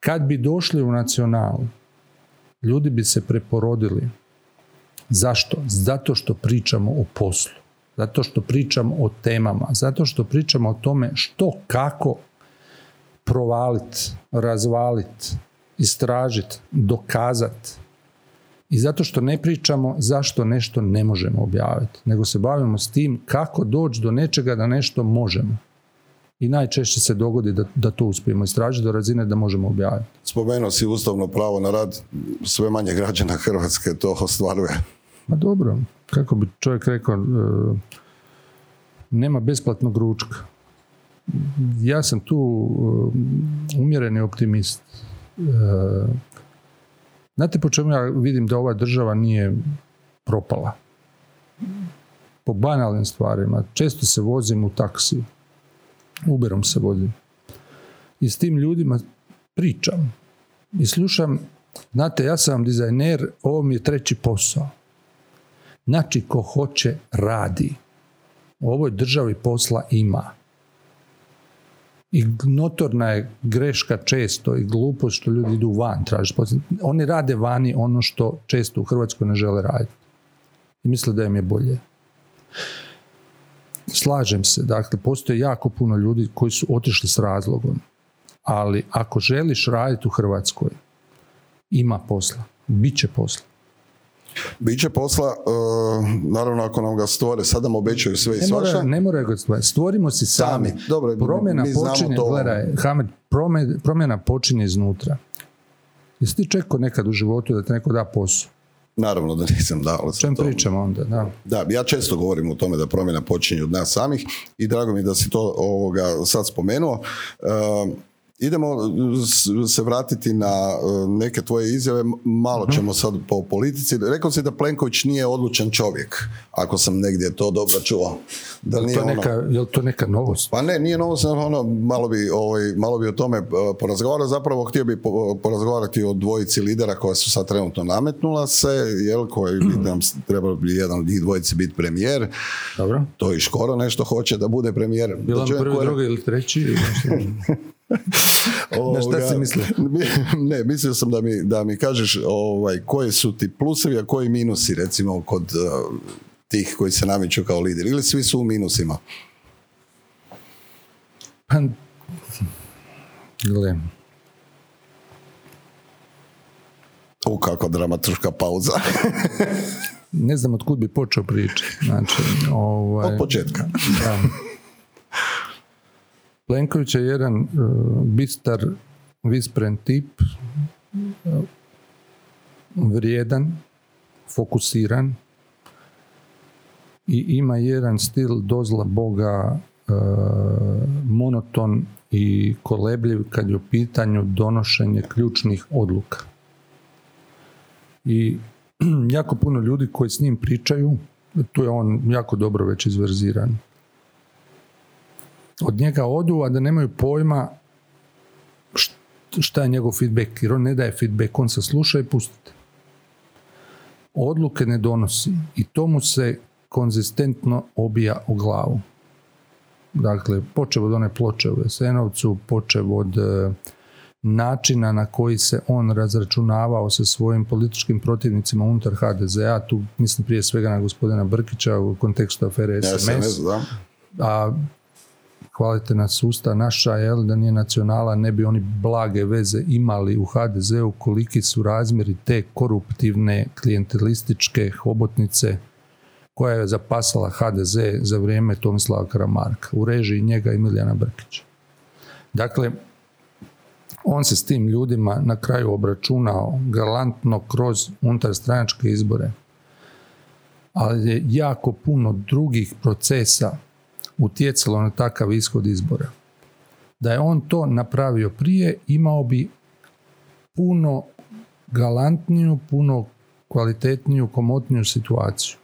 S1: Kad bi došli u nacionalu, ljudi bi se preporodili. Zašto? Zato što pričamo o poslu. Zato što pričamo o temama. Zato što pričamo o tome što, kako provaliti, razvaliti, istražiti, dokazati. I zato što ne pričamo zašto nešto ne možemo objaviti, nego se bavimo s tim kako doći do nečega da nešto možemo i najčešće se dogodi da, da to uspijemo istražiti do razine da možemo objaviti.
S2: Spomenuo si ustavno pravo na rad, sve manje građana Hrvatske to ostvaruje.
S1: Ma dobro, kako bi čovjek rekao, e, nema besplatnog ručka. Ja sam tu e, umjereni optimist. Znate po čemu ja vidim da ova država nije propala? Po banalnim stvarima. Često se vozim u taksiju Uberom se vozim. I s tim ljudima pričam. I slušam, znate, ja sam dizajner, ovo mi je treći posao. Znači, ko hoće, radi. U ovoj državi posla ima. I notorna je greška često i glupost što ljudi idu van tražiti Oni rade vani ono što često u Hrvatskoj ne žele raditi. I misle da im je bolje. Slažem se, dakle, postoje jako puno ljudi koji su otišli s razlogom, ali ako želiš raditi u Hrvatskoj, ima posla, bit će posla.
S2: Biće posla, e, naravno ako nam ga stvore, sad nam obećaju sve i
S1: svašta. Ne mora ga stvoriti, stvorimo si sami. Dobro, promjena mi počinje, to. gledaj, Hamed, promjena počinje iznutra. Jesi ti čekao nekad u životu da te neko da posao?
S2: Naravno da nisam dao.
S1: Čem pričamo onda, da.
S2: Da, ja često govorim o tome da promjena počinje od nas samih i drago mi da si to ovoga sad spomenuo. Uh, Idemo se vratiti na e, neke tvoje izjave, malo mhm. ćemo sad po politici. Rekao si da Plenković nije odlučan čovjek, ako sam negdje to dobro čuo.
S1: Da je, to ono- neka, je li to neka novost?
S2: Pa ne, nije novost, ono, malo, bi, ovaj, malo bi o tome e, porazgovarao. Zapravo htio bi porazgovarati o dvojici lidera koja su sad trenutno nametnula se, jel, koji bi nam trebalo bi jedan od njih dvojici biti premijer.
S1: Dobro.
S2: To i Škoro nešto hoće da bude premijer.
S1: Bilo prvi, drugi ili treći? Na šta si mislio?
S2: Ne, mislio sam da mi, da mi kažeš ovaj, koji su ti plusevi, a koji minusi recimo kod uh, tih koji se nameću kao lider. Ili svi su u minusima?
S1: Pa, gle.
S2: U, kako dramaturška pauza.
S1: ne znam od kud bi počeo pričati. Znači, ovaj,
S2: od početka.
S1: Da. Plenković je jedan uh, bistar, vispren tip, uh, vrijedan, fokusiran i ima jedan stil dozla Boga uh, monoton i kolebljiv kad je u pitanju donošenje ključnih odluka. I jako puno ljudi koji s njim pričaju, tu je on jako dobro već izverziran od njega odu, a da nemaju pojma šta je njegov feedback, jer on ne daje feedback, on se sluša i pustite. Odluke ne donosi i to mu se konzistentno obija u glavu. Dakle, počeo od one ploče u Vesenovcu, počeo od e, načina na koji se on razračunavao sa svojim političkim protivnicima unutar HDZ-a, tu mislim prije svega na gospodina Brkića u kontekstu afere SMS, a hvalite nas susta naša, jel, da nije nacionala, ne bi oni blage veze imali u HDZ-u, koliki su razmjeri te koruptivne, klijentelističke hobotnice koja je zapasala HDZ za vrijeme Tomislava Karamarka u režiji njega i Milijana Brkića. Dakle, on se s tim ljudima na kraju obračunao galantno kroz unutarstranačke izbore, ali je jako puno drugih procesa utjecalo na takav ishod izbora. Da je on to napravio prije, imao bi puno galantniju, puno kvalitetniju, komotniju situaciju.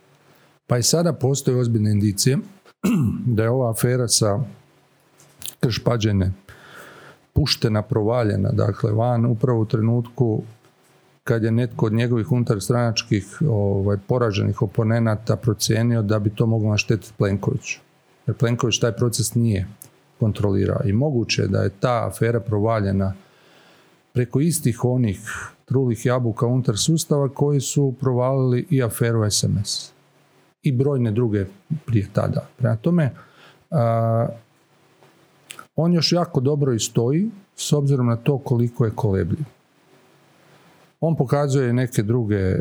S1: Pa i sada postoje ozbiljne indicije da je ova afera sa kršpađene puštena, provaljena, dakle van upravo u trenutku kad je netko od njegovih unutarstranačkih ovaj, poraženih oponenata procijenio da bi to moglo naštetiti Plenkoviću. Jer Plenković taj proces nije kontrolirao. I moguće da je ta afera provaljena preko istih onih trulih jabuka unutar sustava koji su provalili i aferu SMS. I brojne druge prije tada. Prema tome, on još jako dobro i stoji s obzirom na to koliko je kolebljiv. On pokazuje neke druge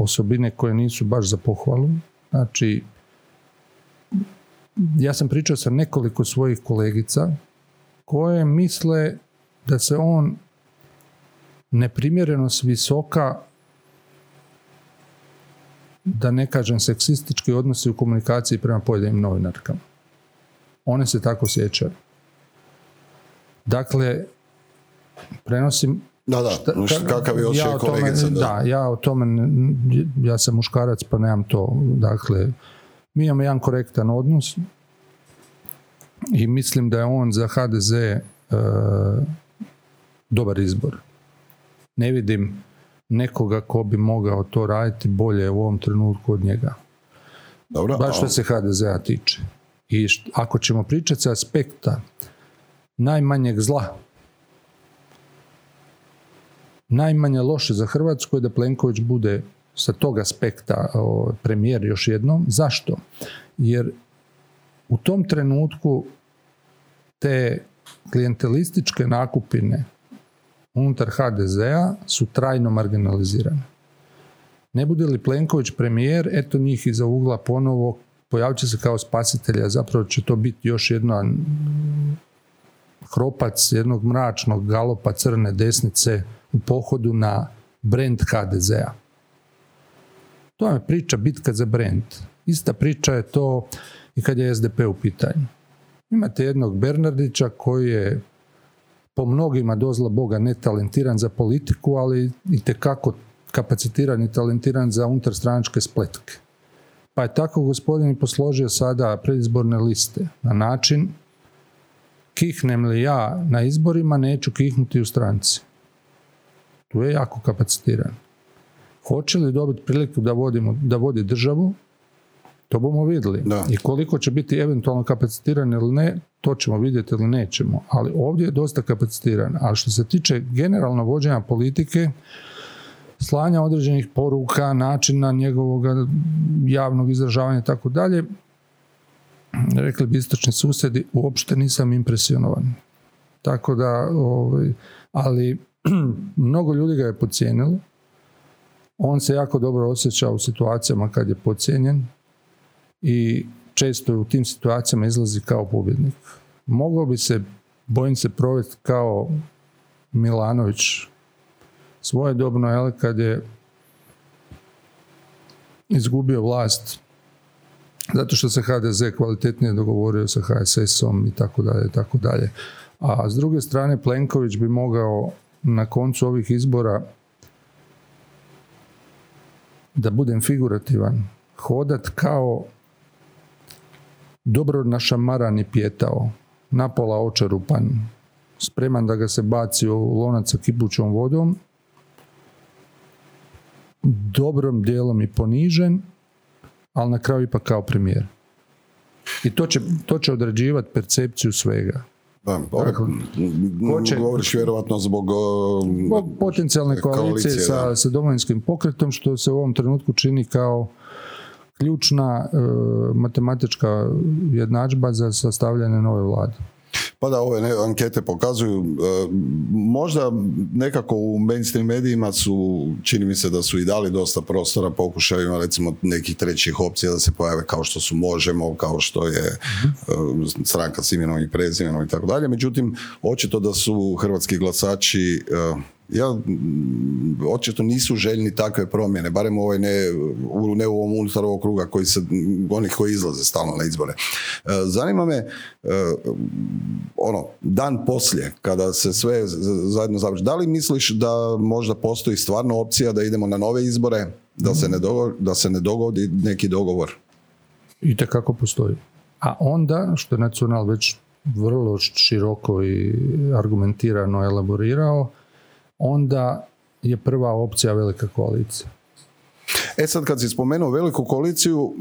S1: osobine koje nisu baš za pohvalu. Znači, ja sam pričao sa nekoliko svojih kolegica koje misle da se on neprimjereno visoka da ne kažem seksistički odnosi u komunikaciji prema pojedinim novinarkama. One se tako sjećaju. Dakle, prenosim
S2: da, da, kakav je ja
S1: kolegica. Da. da, ja o tome, ja sam muškarac pa nemam to. Dakle, mi imamo jedan korektan odnos i mislim da je on za HDZ e, dobar izbor. Ne vidim nekoga ko bi mogao to raditi bolje u ovom trenutku od njega.
S2: Dobro,
S1: Baš što se HDZ-a tiče. I ako ćemo pričati sa aspekta najmanjeg zla, najmanje loše za Hrvatsku je da Plenković bude sa tog aspekta premijer još jednom. Zašto? Jer u tom trenutku te klijentelističke nakupine unutar HDZ-a su trajno marginalizirane. Ne bude li Plenković premijer, eto njih iza ugla ponovo pojavit se kao spasitelja, zapravo će to biti još jedna hropac jednog mračnog galopa crne desnice u pohodu na brand HDZ-a. To je priča bitka za brand. Ista priča je to i kad je SDP u pitanju. Imate jednog Bernardića koji je po mnogima dozla Boga ne talentiran za politiku, ali i tekako kapacitiran i talentiran za unutarstranačke spletke. Pa je tako gospodin posložio sada predizborne liste na način kihnem li ja na izborima, neću kihnuti u stranci. Tu je jako kapacitiran. Hoće li dobiti priliku da, vodimo, da vodi državu, to bomo vidjeli. I koliko će biti eventualno kapacitiran ili ne, to ćemo vidjeti ili nećemo. Ali ovdje je dosta kapacitiran. Ali što se tiče generalno vođenja politike, slanja određenih poruka, načina njegovog javnog izražavanja i tako dalje, rekli bi istočni susjedi, uopšte nisam impresionovan. Tako da, ovaj, ali mnogo ljudi ga je pocijenilo. On se jako dobro osjeća u situacijama kad je pocijenjen i često u tim situacijama izlazi kao pobjednik. Mogao bi se, bojim se, provesti kao Milanović svojedobno, jel, kad je izgubio vlast zato što se HDZ kvalitetnije dogovorio sa HSS-om i tako dalje i tako dalje. A s druge strane Plenković bi mogao na koncu ovih izbora da budem figurativan, hodat kao dobro našamaran i pjetao, napola očerupan, spreman da ga se baci u lonac sa kipućom vodom, dobrom dijelom i ponižen, ali na kraju ipak kao premijer. I to će, to će određivati percepciju svega.
S2: Da, govoriš vjerovatno zbog,
S1: zbog potencijalne koalicije, sa, sa domovinskim pokretom, što se u ovom trenutku čini kao ključna e, matematička jednadžba za sastavljanje nove vlade.
S2: Pa da, ove ankete pokazuju, e, možda nekako u mainstream medijima su, čini mi se da su i dali dosta prostora pokušajima recimo nekih trećih opcija da se pojave kao što su Možemo, kao što je uh stranka s imenom i prezimenom i tako dalje. Međutim, očito da su hrvatski glasači e, ja očito nisu željni takve promjene, barem ovaj ne, u, ne u ovom unutar ovog kruga koji se, onih koji izlaze stalno na izbore. E, zanima me, e, ono, dan poslije, kada se sve zajedno završi, da li misliš da možda postoji stvarno opcija da idemo na nove izbore, da se ne dogodi, da se ne dogodi neki dogovor?
S1: I kako postoji. A onda, što je nacional već vrlo široko i argumentirano elaborirao, onda je prva opcija velika koalicija.
S2: E sad kad si spomenuo veliku koaliciju,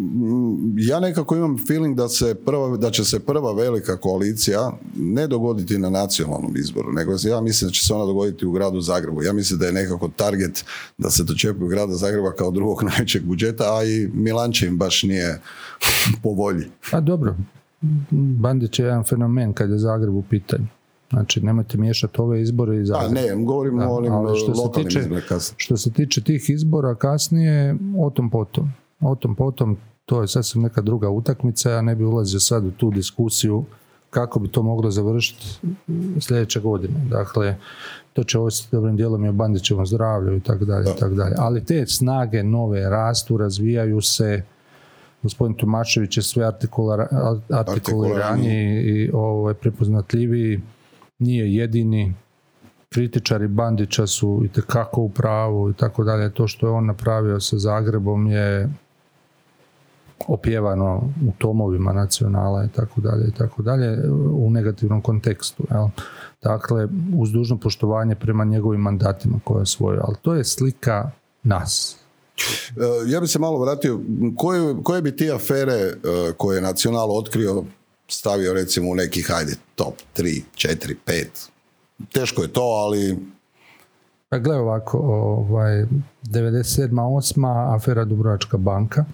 S2: ja nekako imam feeling da, se prva, da će se prva velika koalicija ne dogoditi na nacionalnom izboru, nego ja mislim da će se ona dogoditi u gradu Zagrebu. Ja mislim da je nekako target da se dočepaju grada Zagreba kao drugog najvećeg budžeta, a i Milanče im baš nije po volji.
S1: A pa dobro, Bandić je jedan fenomen kad je Zagreb u pitanju. Znači, nemojte miješati ove izbore i
S2: Zagreb. A ne, govorimo o onim što lokalnim se tiče,
S1: Što se tiče tih izbora kasnije, o tom potom. O tom potom, to je sasvim neka druga utakmica, ja ne bi ulazio sad u tu diskusiju kako bi to moglo završiti sljedeće godine. Dakle, to će ovisiti dobrim dijelom i o Bandićevom zdravlju i tako dalje, tako dalje. Ali te snage nove rastu, razvijaju se, gospodin Tomašević je sve artikuliraniji i ovaj, prepoznatljiviji, nije jedini, kritičari Bandića su i tekako u pravu i tako dalje. To što je on napravio sa Zagrebom je opjevano u tomovima nacionala i tako dalje i tako dalje u negativnom kontekstu. Jel? Dakle, uz dužno poštovanje prema njegovim mandatima koje je osvojio. Ali to je slika nas.
S2: E, ja bih se malo vratio, koje, koje bi ti afere e, koje je Nacional otkrio stavio recimo u neki, hajde, top 3, 4, 5? Teško je to, ali...
S1: Pa gledaj ovako, ovaj, 97. 8. afera Dubrovačka banka.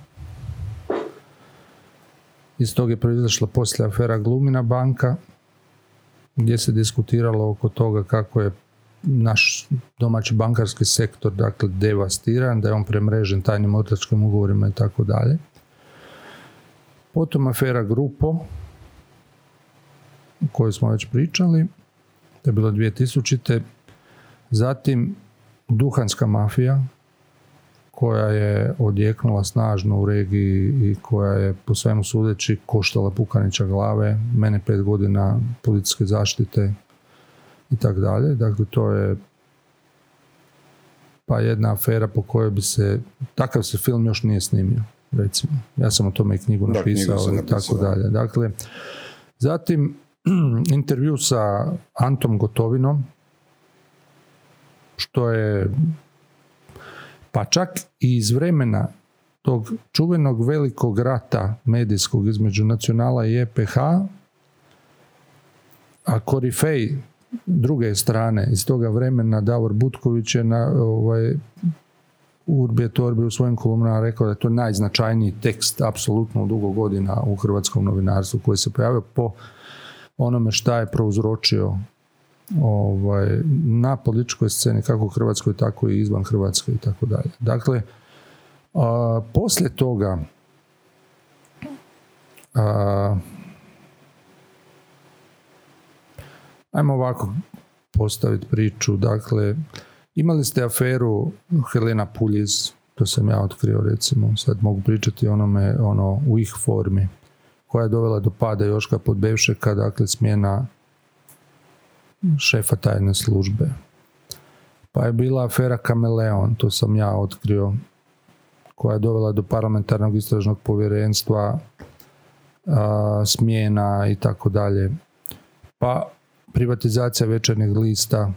S1: Iz toga je proizašla poslije afera Glumina banka, gdje se diskutiralo oko toga kako je naš domaći bankarski sektor dakle devastiran, da je on premrežen tajnim otračkim ugovorima i tako dalje. Potom afera Grupo, kojoj smo već pričali, to je bilo 2000. Zatim duhanska mafija, koja je odjeknula snažno u regiji i koja je po svemu sudeći koštala Pukanića glave, mene pet godina policijske zaštite i tako dalje. Dakle, to je pa jedna afera po kojoj bi se, takav se film još nije snimio, recimo. Ja sam o tome i knjigu napisao i tako dalje. Dakle, zatim intervju sa Antom Gotovinom, što je pa čak i iz vremena tog čuvenog velikog rata medijskog između nacionala i EPH, a korifej druge strane iz toga vremena Davor Butković je na ovaj, Urbije Torbi u svojim kolumnama rekao da je to najznačajniji tekst apsolutno dugo godina u hrvatskom novinarstvu koji se pojavio po onome šta je prouzročio ovaj, na političkoj sceni kako u Hrvatskoj tako i izvan Hrvatske i tako dalje. Dakle, a, poslije toga a, ajmo ovako postaviti priču. Dakle, imali ste aferu Helena Puljiz, to sam ja otkrio recimo, sad mogu pričati onome ono, u ih formi, koja je dovela do pada Joška Podbevšeka, dakle smjena šefa tajne službe. Pa je bila afera Kameleon, to sam ja otkrio, koja je dovela do parlamentarnog istražnog povjerenstva, smjena i tako dalje. Pa privatizacija večernjeg lista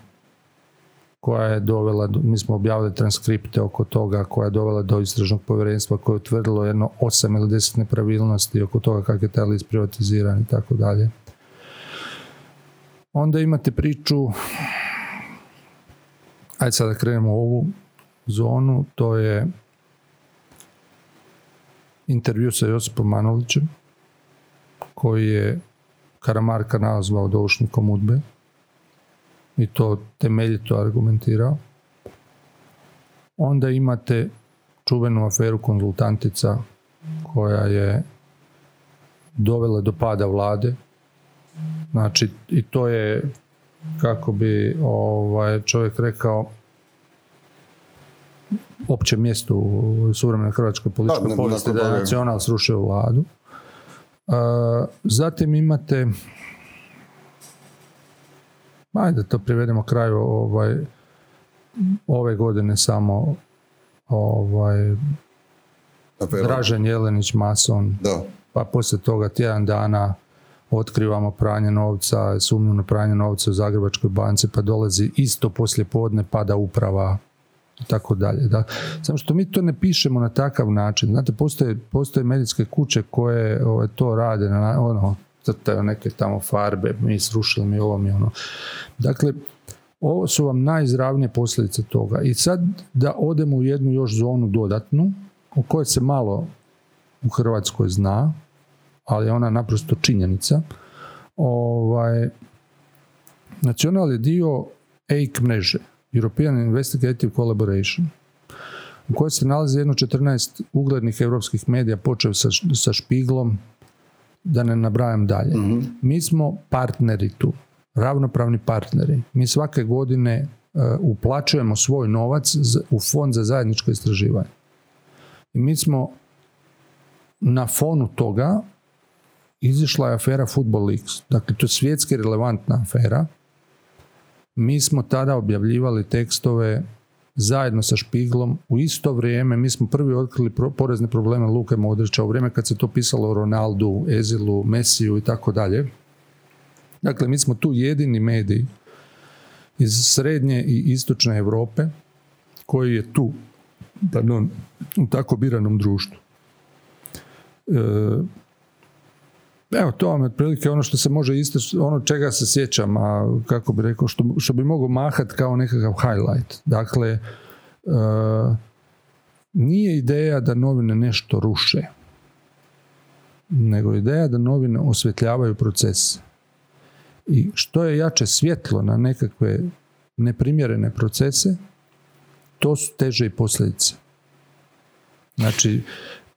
S1: koja je dovela, mi smo objavili transkripte oko toga, koja je dovela do istražnog povjerenstva koje je utvrdilo jedno osam ili deset nepravilnosti oko toga kako je taj list privatiziran i tako dalje. Onda imate priču, ajde sada krenemo u ovu zonu, to je intervju sa Josipom Manolićem, koji je Karamarka nazvao doušnikom udbe i to temeljito argumentirao. Onda imate čuvenu aferu konzultantica koja je dovela do pada vlade Znači, i to je, kako bi ovaj, čovjek rekao, opće mjesto u suvremenoj hrvatskoj političkoj povijesti da je nacional srušio vladu. zatim imate ajde to privedemo kraju ovaj, ove godine samo ovaj, Dražen Jelenić Mason
S2: da.
S1: pa poslije toga tjedan dana otkrivamo pranje novca, sumnju na pranje novca u Zagrebačkoj banci, pa dolazi isto poslije podne pada uprava i tako dalje. Da. Samo što mi to ne pišemo na takav način. Znate, postoje, postoje medijske kuće koje ove, ovaj, to rade, na, ono, crtaju neke tamo farbe, mi srušili mi ovo mi ono. Dakle, ovo su vam najizravnije posljedice toga. I sad da odemo u jednu još zonu dodatnu, o kojoj se malo u Hrvatskoj zna, ali je ona naprosto činjenica. Ovaj, Nacional je dio EIC mreže, European Investigative Collaboration, u kojoj se nalazi jedno 14 uglednih europskih medija, počeo sa, sa Špiglom, da ne nabrajam dalje. Mhm. Mi smo partneri tu, ravnopravni partneri. Mi svake godine uh, uplaćujemo svoj novac u fond za zajedničko istraživanje. I mi smo na fonu toga izišla je afera Football Leaks. Dakle, to je svjetski relevantna afera. Mi smo tada objavljivali tekstove zajedno sa Špiglom. U isto vrijeme mi smo prvi otkrili porezne probleme Luke Modrića u vrijeme kad se to pisalo o Ronaldu, Ezilu, Mesiju i tako dalje. Dakle, mi smo tu jedini medij iz srednje i istočne Europe koji je tu pardon, u tako biranom društvu. E, evo, to vam je otprilike ono što se može isto, ono čega se sjećam, a kako bi rekao, što, što bi mogao mahat kao nekakav highlight. Dakle, e, nije ideja da novine nešto ruše, nego ideja da novine osvjetljavaju procese. I što je jače svjetlo na nekakve neprimjerene procese, to su teže i posljedice. Znači,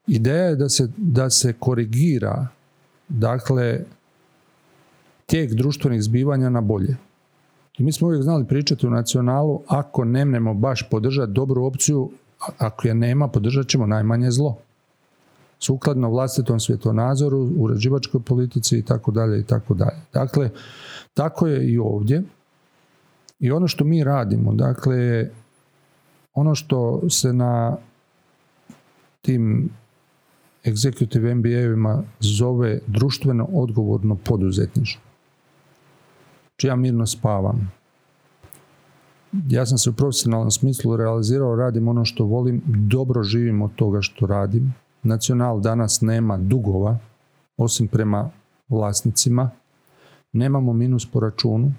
S1: ideja je da se, da se korigira dakle tijek društvenih zbivanja na bolje. I mi smo uvijek znali pričati u nacionalu, ako nemnemo baš podržati dobru opciju, ako je nema, podržat ćemo najmanje zlo. Sukladno vlastitom svjetonazoru, uređivačkoj politici i tako dalje i tako dalje. Dakle, tako je i ovdje. I ono što mi radimo, dakle, ono što se na tim executive MBA-evima zove društveno odgovorno poduzetništvo. Či ja mirno spavam. Ja sam se u profesionalnom smislu realizirao, radim ono što volim, dobro živim od toga što radim. Nacional danas nema dugova, osim prema vlasnicima. Nemamo minus po računu,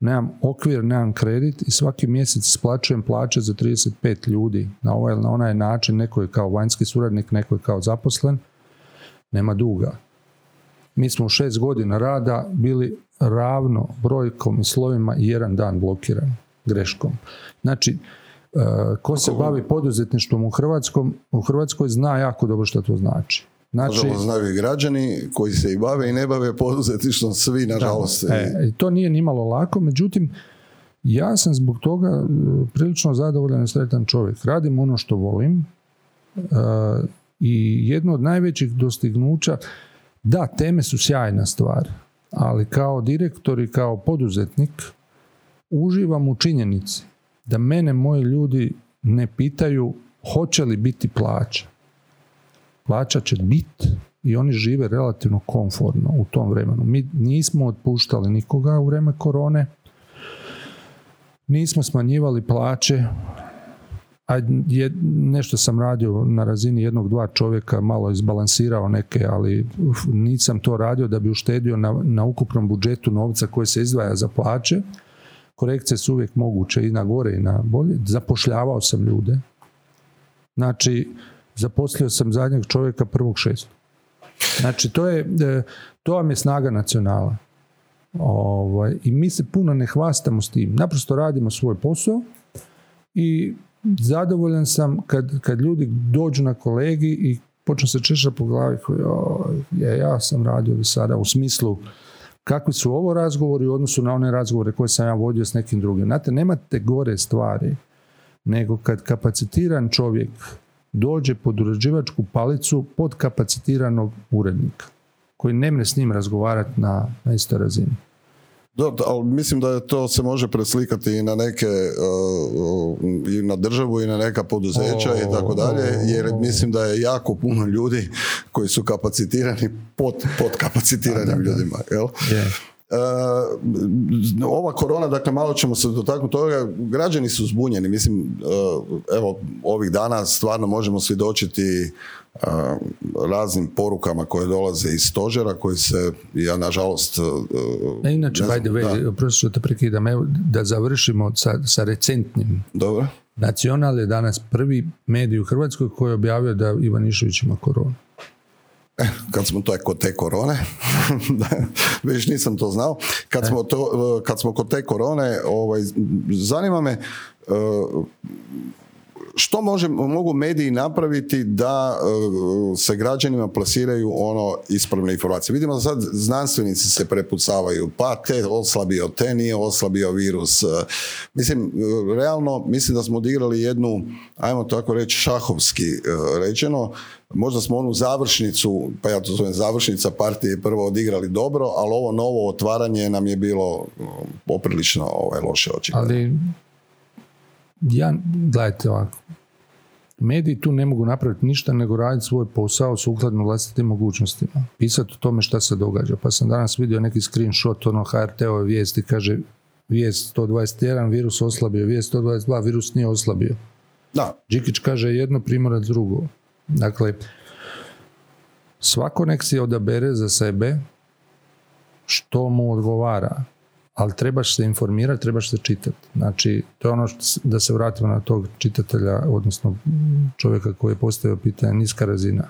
S1: nemam okvir, nemam kredit i svaki mjesec isplaćujem plaće za 35 ljudi na ovaj ili na onaj način, neko je kao vanjski suradnik, neko je kao zaposlen, nema duga. Mi smo u šest godina rada bili ravno brojkom i slovima jedan dan blokiran greškom. Znači, e, ko se bavi poduzetništvom u, Hrvatskom, u Hrvatskoj zna jako dobro što to znači.
S2: Znači, znaju i građani koji se i bave i ne bave poduzetništvom, svi nažalost.
S1: E, to nije nimalo lako, međutim, ja sam zbog toga e, prilično zadovoljan i sretan čovjek. Radim ono što volim e, i jedno od najvećih dostignuća, da, teme su sjajna stvar, ali kao direktor i kao poduzetnik uživam u činjenici da mene moji ljudi ne pitaju hoće li biti plaća plaća će biti i oni žive relativno komfortno u tom vremenu. Mi nismo otpuštali nikoga u vrijeme korone, nismo smanjivali plaće, a je, nešto sam radio na razini jednog, dva čovjeka, malo izbalansirao neke, ali nisam to radio da bi uštedio na, na ukupnom budžetu novca koji se izdvaja za plaće. Korekcije su uvijek moguće i na gore i na bolje. Zapošljavao sam ljude. Znači, zaposlio sam zadnjeg čovjeka prvog šest. Znači, to, je, e, to vam je snaga nacionala. Ovaj, I mi se puno ne hvastamo s tim. Naprosto radimo svoj posao i zadovoljan sam kad, kad ljudi dođu na kolegi i počnu se češati po glavi ja, ja sam radio do sada u smislu kakvi su ovo razgovori u odnosu na one razgovore koje sam ja vodio s nekim drugim. Znate, nemate gore stvari nego kad kapacitiran čovjek dođe pod uređivačku palicu pod kapacitiranog urednika koji ne mne s njim razgovarati na, na istoj razini.
S2: Da, ali mislim da to se može preslikati i na neke uh, i na državu i na neka poduzeća i tako dalje, jer mislim da je jako puno ljudi koji su kapacitirani pod, pod kapacitiranim ljudima. Jel? Ova korona, dakle malo ćemo se dotaknuti toga, građani su zbunjeni, mislim, evo ovih dana stvarno možemo svjedočiti raznim porukama koje dolaze iz stožera koji se, ja nažalost...
S1: E, inače, by the way, prosto te prekidam, evo da završimo sa, sa recentnim.
S2: Dobro.
S1: Nacional je danas prvi medij u Hrvatskoj koji je objavio da Ivanišević ima koronu.
S2: E, kad smo to kod te korone, već nisam to znao, kad, e. smo, to, kad smo kod te korone, ovaj, zanima me što može, mogu mediji napraviti da uh, se građanima plasiraju ono ispravne informacije? Vidimo sad znanstvenici se prepucavaju, pa te oslabio, te nije oslabio virus. Uh, mislim, uh, realno, mislim da smo odigrali jednu, ajmo tako reći, šahovski rečeno, možda smo onu završnicu, pa ja to zovem završnica partije prvo odigrali dobro, ali ovo novo otvaranje nam je bilo poprilično ovaj, loše očigledno.
S1: Ali ja, gledajte ovako, mediji tu ne mogu napraviti ništa nego raditi svoj posao sukladno vlastitim mogućnostima. Pisati o tome šta se događa. Pa sam danas vidio neki screenshot ono HRT-ove vijesti, kaže vijest 121, virus oslabio, vijest 122, virus nije oslabio.
S2: Da.
S1: Đikić kaže jedno, primorac drugo. Dakle, svako nek si odabere za sebe što mu odgovara ali trebaš se informirati, trebaš se čitati. Znači, to je ono što, da se vratimo na tog čitatelja, odnosno čovjeka koji je postavio pitanje niska razina.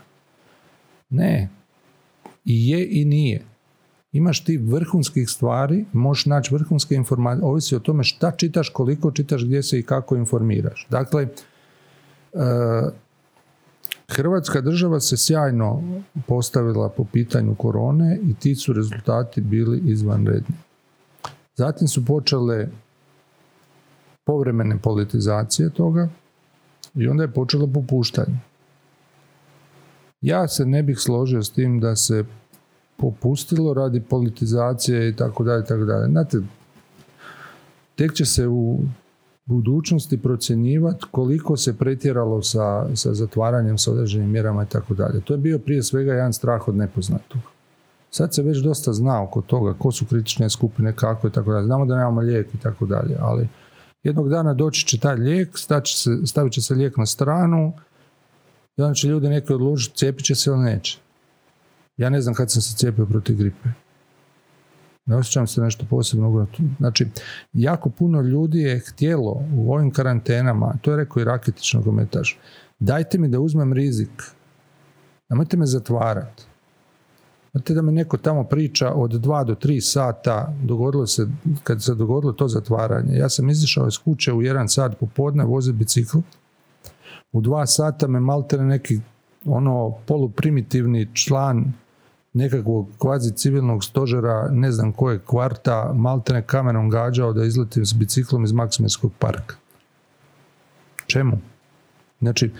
S1: Ne. I je i nije. Imaš ti vrhunskih stvari, možeš naći vrhunske informacije, ovisi o tome šta čitaš, koliko čitaš, gdje se i kako informiraš. Dakle, e, Hrvatska država se sjajno postavila po pitanju korone i ti su rezultati bili izvanredni. Zatim su počele povremene politizacije toga i onda je počelo popuštanje. Ja se ne bih složio s tim da se popustilo radi politizacije i tako dalje, tako dalje. Znate, tek će se u budućnosti procjenjivati koliko se pretjeralo sa, sa zatvaranjem, sa određenim mjerama i tako dalje. To je bio prije svega jedan strah od nepoznatog. Sad se već dosta zna oko toga ko su kritične skupine, kako i tako dalje. Znamo da nemamo lijek i tako dalje, ali jednog dana doći će taj lijek, stavit će se lijek na stranu i onda će ljudi neki odlučiti cijepit će se ili neće. Ja ne znam kad sam se cijepio protiv gripe. Ne osjećam se nešto posebno. Znači, jako puno ljudi je htjelo u ovim karantenama, to je rekao i raketično nogometaš, dajte mi da uzmem rizik. Nemojte me zatvarati. Znate da me neko tamo priča od dva do tri sata, dogodilo se, kad se dogodilo to zatvaranje, ja sam izišao iz kuće u jedan sat popodne, vozi bicikl, u dva sata me maltene neki ono poluprimitivni član nekakvog kvazi civilnog stožera, ne znam kojeg kvarta, maltene kamenom gađao da izletim s biciklom iz Maksimirskog parka. Čemu? Znači,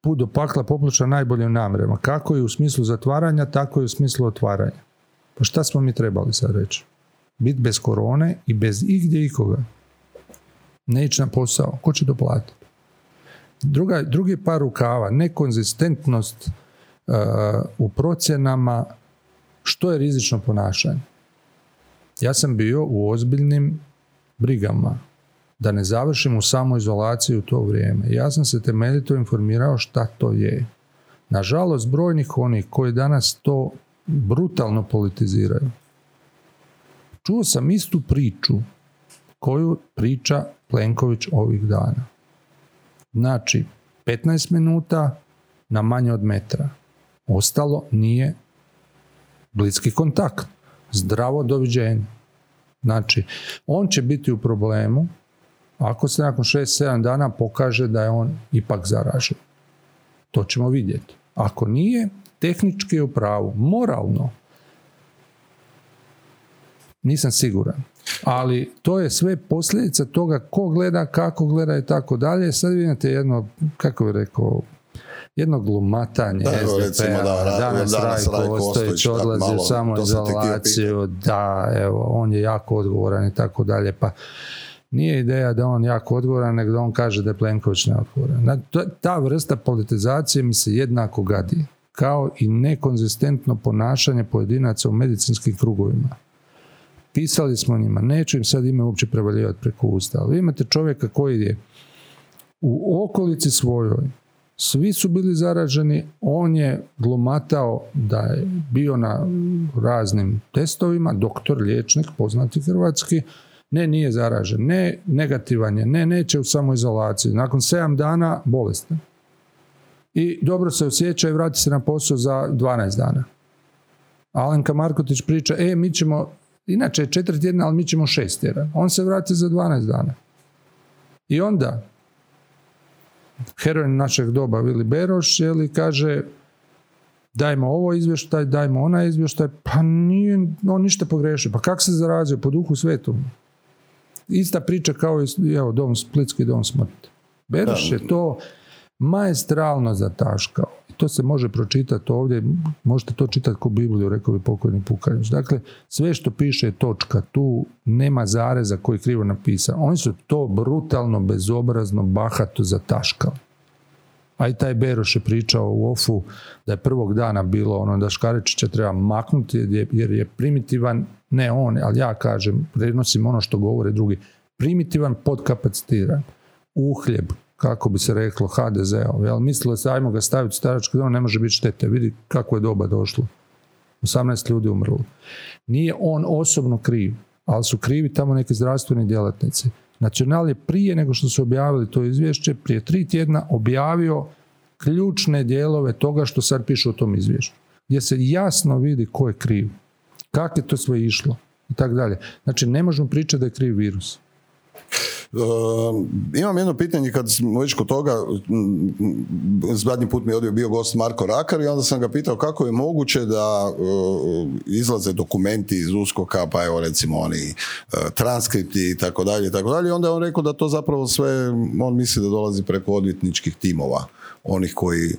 S1: put do pakla poploča najboljim namjerama. Kako je u smislu zatvaranja, tako i u smislu otvaranja. Pa šta smo mi trebali sad reći? Bit bez korone i bez igdje ikoga. Ne na posao. Ko će to platiti? Druga, drugi par rukava, nekonzistentnost uh, u procjenama što je rizično ponašanje. Ja sam bio u ozbiljnim brigama da ne završim u samoizolaciji u to vrijeme. Ja sam se temeljito informirao šta to je. Nažalost, brojnih onih koji danas to brutalno politiziraju. Čuo sam istu priču koju priča Plenković ovih dana. Znači, 15 minuta na manje od metra. Ostalo nije bliski kontakt. Zdravo doviđenje. Znači, on će biti u problemu ako se nakon 6-7 dana pokaže da je on ipak zaražen. To ćemo vidjeti. Ako nije, tehnički je u pravu. Moralno, nisam siguran. Ali to je sve posljedica toga ko gleda, kako gleda i tako dalje. Sad vidite jedno, kako bi rekao, jedno glumatanje da, SDP-a, da, danas, danas Rajko Ostojić odlazi u samoizolaciju, da, evo, on je jako odgovoran i tako dalje, pa nije ideja da on jako odgovoran, nego da on kaže da je Plenković neodgovoran. Ta vrsta politizacije mi se jednako gadi, kao i nekonzistentno ponašanje pojedinaca u medicinskim krugovima. pisali smo njima, neću im sad ime uopće prevaljivati preko usta, ali imate čovjeka koji je u okolici svojoj, svi su bili zaraženi, on je glumatao da je bio na raznim testovima, doktor, liječnik, poznati hrvatski, ne, nije zaražen, ne, negativan je, ne, neće u samoizolaciji, nakon 7 dana bolestan. I dobro se osjeća i vrati se na posao za 12 dana. Alenka Markotić priča, e, mi ćemo, inače je četiri tjedna, ali mi ćemo šest tjedana. On se vrati za 12 dana. I onda, heroin našeg doba Vili Beroš, li kaže, dajmo ovo izvještaj, dajmo onaj izvještaj, pa nije on ništa pogrešio. Pa kak se zarazio? Po duhu svetom. Ista priča kao i evo, dom, Splitski dom smrti. Beroš je to maestralno zataškao. I to se može pročitati ovdje, možete to čitati ko Bibliju, rekao bi pokojni Pukanić. Dakle, sve što piše je točka, tu nema zareza koji je krivo napisan. Oni su to brutalno, bezobrazno, bahato zataškali. A i taj Beroš je pričao u Ofu da je prvog dana bilo ono da Škaričića treba maknuti jer je primitivan, ne on, ali ja kažem, prenosim ono što govore drugi, primitivan, podkapacitiran, uhljeb, kako bi se reklo, HDZ-ov. Jel? Mislilo se, ajmo ga staviti u starački dom, ne može biti štete. Vidi kako je doba došlo. 18 ljudi umrlo. Nije on osobno kriv, ali su krivi tamo neki zdravstveni djelatnici. Nacional je prije nego što su objavili to izvješće, prije tri tjedna objavio ključne dijelove toga što sad piše u tom izvješću. Gdje se jasno vidi ko je kriv, kako je to sve išlo i tako dalje. Znači, ne možemo pričati da je kriv virus.
S2: Ehm, imam jedno pitanje kad smo već kod toga, zadnji put mi je bio gost Marko Rakar i onda sam ga pitao kako je moguće da eh, izlaze dokumenti iz uskoka, pa evo recimo oni eh, transkripti i tako dalje i tako dalje. Onda je on rekao da to zapravo sve, on misli da dolazi preko odvjetničkih timova, onih koji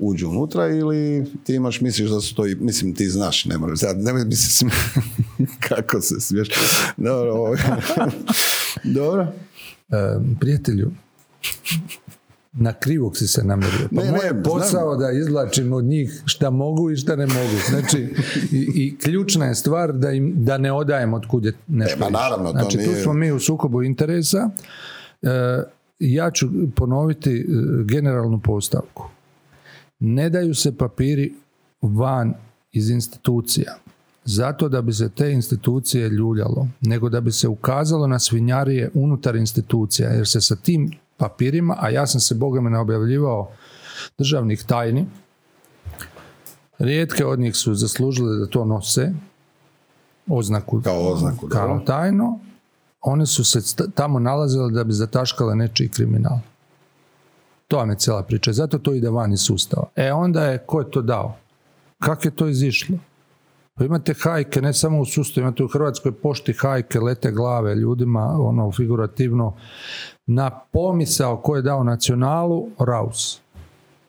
S2: uđu unutra ili ti imaš, misliš da su to, mislim ti znaš, ne moraš, ne mislim kako se smiješ. Dobro, ovaj. Dobro.
S1: E, prijatelju, na krivog si se namjerio. Pa ne, moj posao da izlačim od njih šta mogu i šta ne mogu. Znači, i, i ključna je stvar da, im, da ne odajem od kud je nešto.
S2: E, naravno,
S1: znači, tu smo mi u sukobu interesa. E, ja ću ponoviti e, generalnu postavku. Ne daju se papiri van iz institucija zato da bi se te institucije ljuljalo, nego da bi se ukazalo na svinjarije unutar institucija, jer se sa tim papirima, a ja sam se Boga me objavljivao državnih tajni, rijetke od njih su zaslužile da to nose, oznaku,
S2: kao, oznaku,
S1: kao tajno, one su se tamo nalazile da bi zataškale nečiji kriminal. To vam je cijela priča. Zato to ide van iz sustava. E onda je, ko je to dao? Kako je to izišlo? Pa imate hajke, ne samo u sustavu, imate u Hrvatskoj pošti hajke, lete glave ljudima, ono, figurativno, na pomisao ko je dao nacionalu, raus.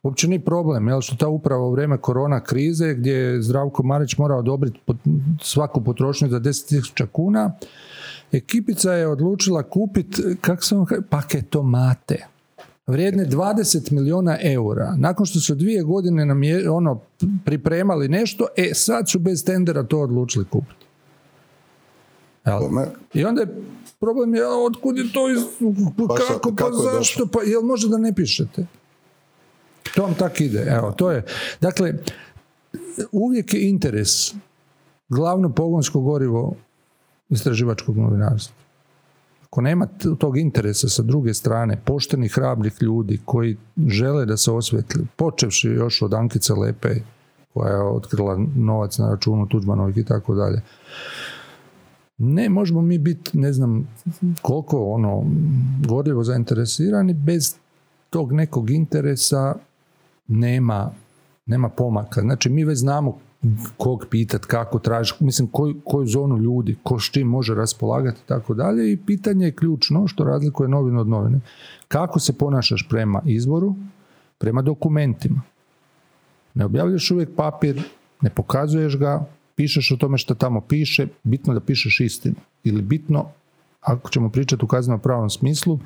S1: Uopće ni problem, jel što ta upravo u vrijeme korona krize gdje je Zdravko Marić morao odobriti svaku potrošnju za 10.000 kuna, ekipica je odlučila kupiti, kak se on paketomate vrijedne 20 milijuna eura. Nakon što su dvije godine nam je, ono, pripremali nešto, e sad su bez tendera to odlučili kupiti. I onda je problem je, otkud je to, iz, pa kako, pa zašto, pa jel može da ne pišete? To vam tak ide, evo, to je. Dakle, uvijek je interes glavno pogonsko gorivo istraživačkog novinarstva ako nema tog interesa sa druge strane, poštenih, hrabrih ljudi koji žele da se osvetli, počevši još od Ankice Lepe, koja je otkrila novac na računu Tuđmanovih i tako dalje. Ne, možemo mi biti, ne znam koliko ono, gorljivo zainteresirani, bez tog nekog interesa nema, nema pomaka. Znači, mi već znamo kog pitat, kako tražiš, mislim koju, koju zonu ljudi, ko s čim može raspolagati i tako dalje i pitanje je ključno što razlikuje novinu od novine. Kako se ponašaš prema izboru, prema dokumentima. Ne objavljaš uvijek papir, ne pokazuješ ga, pišeš o tome što tamo piše, bitno da pišeš istinu. Ili bitno, ako ćemo pričati u kaznenom pravom smislu,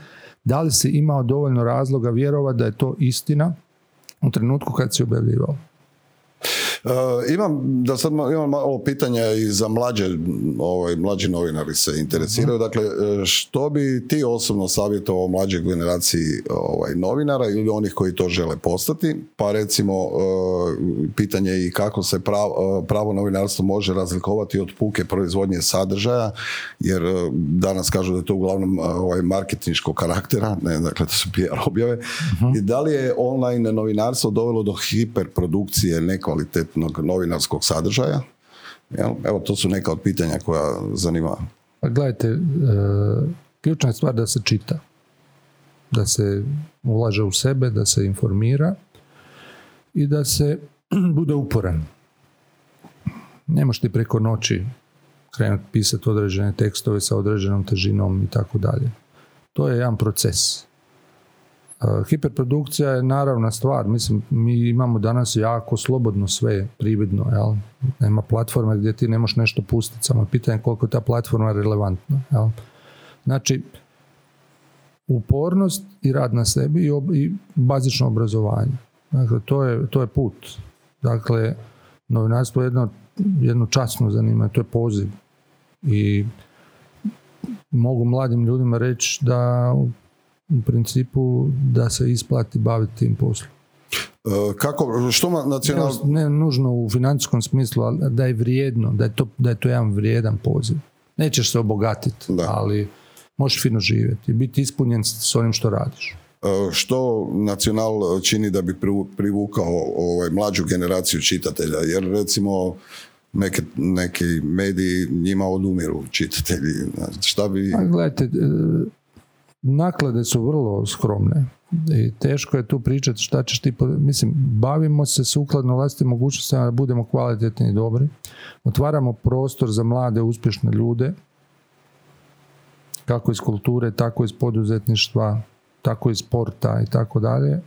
S1: da li si imao dovoljno razloga vjerovati da je to istina u trenutku kad si objavljivao.
S2: E, imam, da sad imam malo pitanja i za mlađe, ovaj, mlađi novinari se interesiraju. Dakle, e, što bi ti osobno savjetovao mlađoj generaciji ovaj, novinara ili onih koji to žele postati? Pa recimo, e, pitanje i kako se pravo, pravo novinarstvo može razlikovati od puke proizvodnje sadržaja, jer danas kažu da je to uglavnom ovaj, marketinškog karaktera, ne, dakle to su PR objave. I da li je online novinarstvo dovelo do hiperprodukcije nekvalitetnog novinarskog sadržaja? Evo, to su neka od pitanja koja zanima.
S1: Pa gledajte, e, ključna je stvar da se čita, da se ulaže u sebe, da se informira i da se bude uporan. Ne možeš ti preko noći krenuti pisati određene tekstove sa određenom težinom i tako dalje. To je jedan proces. Hiperprodukcija je naravna stvar, mislim, mi imamo danas jako slobodno sve prividno, jel? Nema platforme gdje ti ne možeš nešto pustiti, samo pitanje koliko je ta platforma relevantna, jel? Znači, upornost i rad na sebi i, i bazično obrazovanje. Dakle, to je, to je put. Dakle, novinarstvo je jedno, jedno časno zanimanje, to je poziv. I mogu mladim ljudima reći da u principu da se isplati baviti tim poslom.
S2: E, kako, što nacional...
S1: Ne, nužno u financijskom smislu, ali da je vrijedno, da je to, da je to jedan vrijedan poziv. Nećeš se obogatiti, ali možeš fino živjeti i biti ispunjen s onim što radiš.
S2: E, što nacional čini da bi privukao ovaj, mlađu generaciju čitatelja? Jer recimo neke, neki mediji njima odumiru čitatelji. Šta bi...
S1: A, gledajte, e, naklade su vrlo skromne i teško je tu pričati šta ćeš ti, mislim, bavimo se sukladno vlastitim mogućnostima da budemo kvalitetni i dobri, otvaramo prostor za mlade, uspješne ljude, kako iz kulture, tako iz poduzetništva, tako iz sporta i tako dalje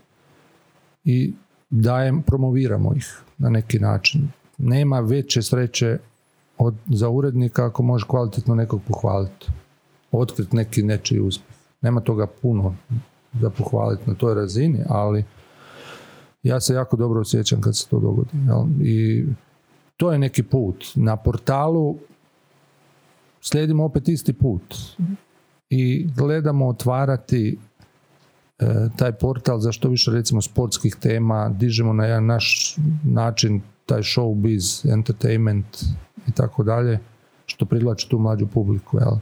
S1: i dajem, promoviramo ih na neki način. Nema veće sreće od, za urednika ako može kvalitetno nekog pohvaliti. Otkriti neki nečiji uspjeh. Nema toga puno za pohvaliti na toj razini, ali ja se jako dobro osjećam kad se to dogodi. I to je neki put. Na portalu slijedimo opet isti put i gledamo otvarati e, taj portal za što više recimo sportskih tema, dižemo na jedan naš način taj showbiz, entertainment i tako dalje, što privlači tu mlađu publiku. Jel?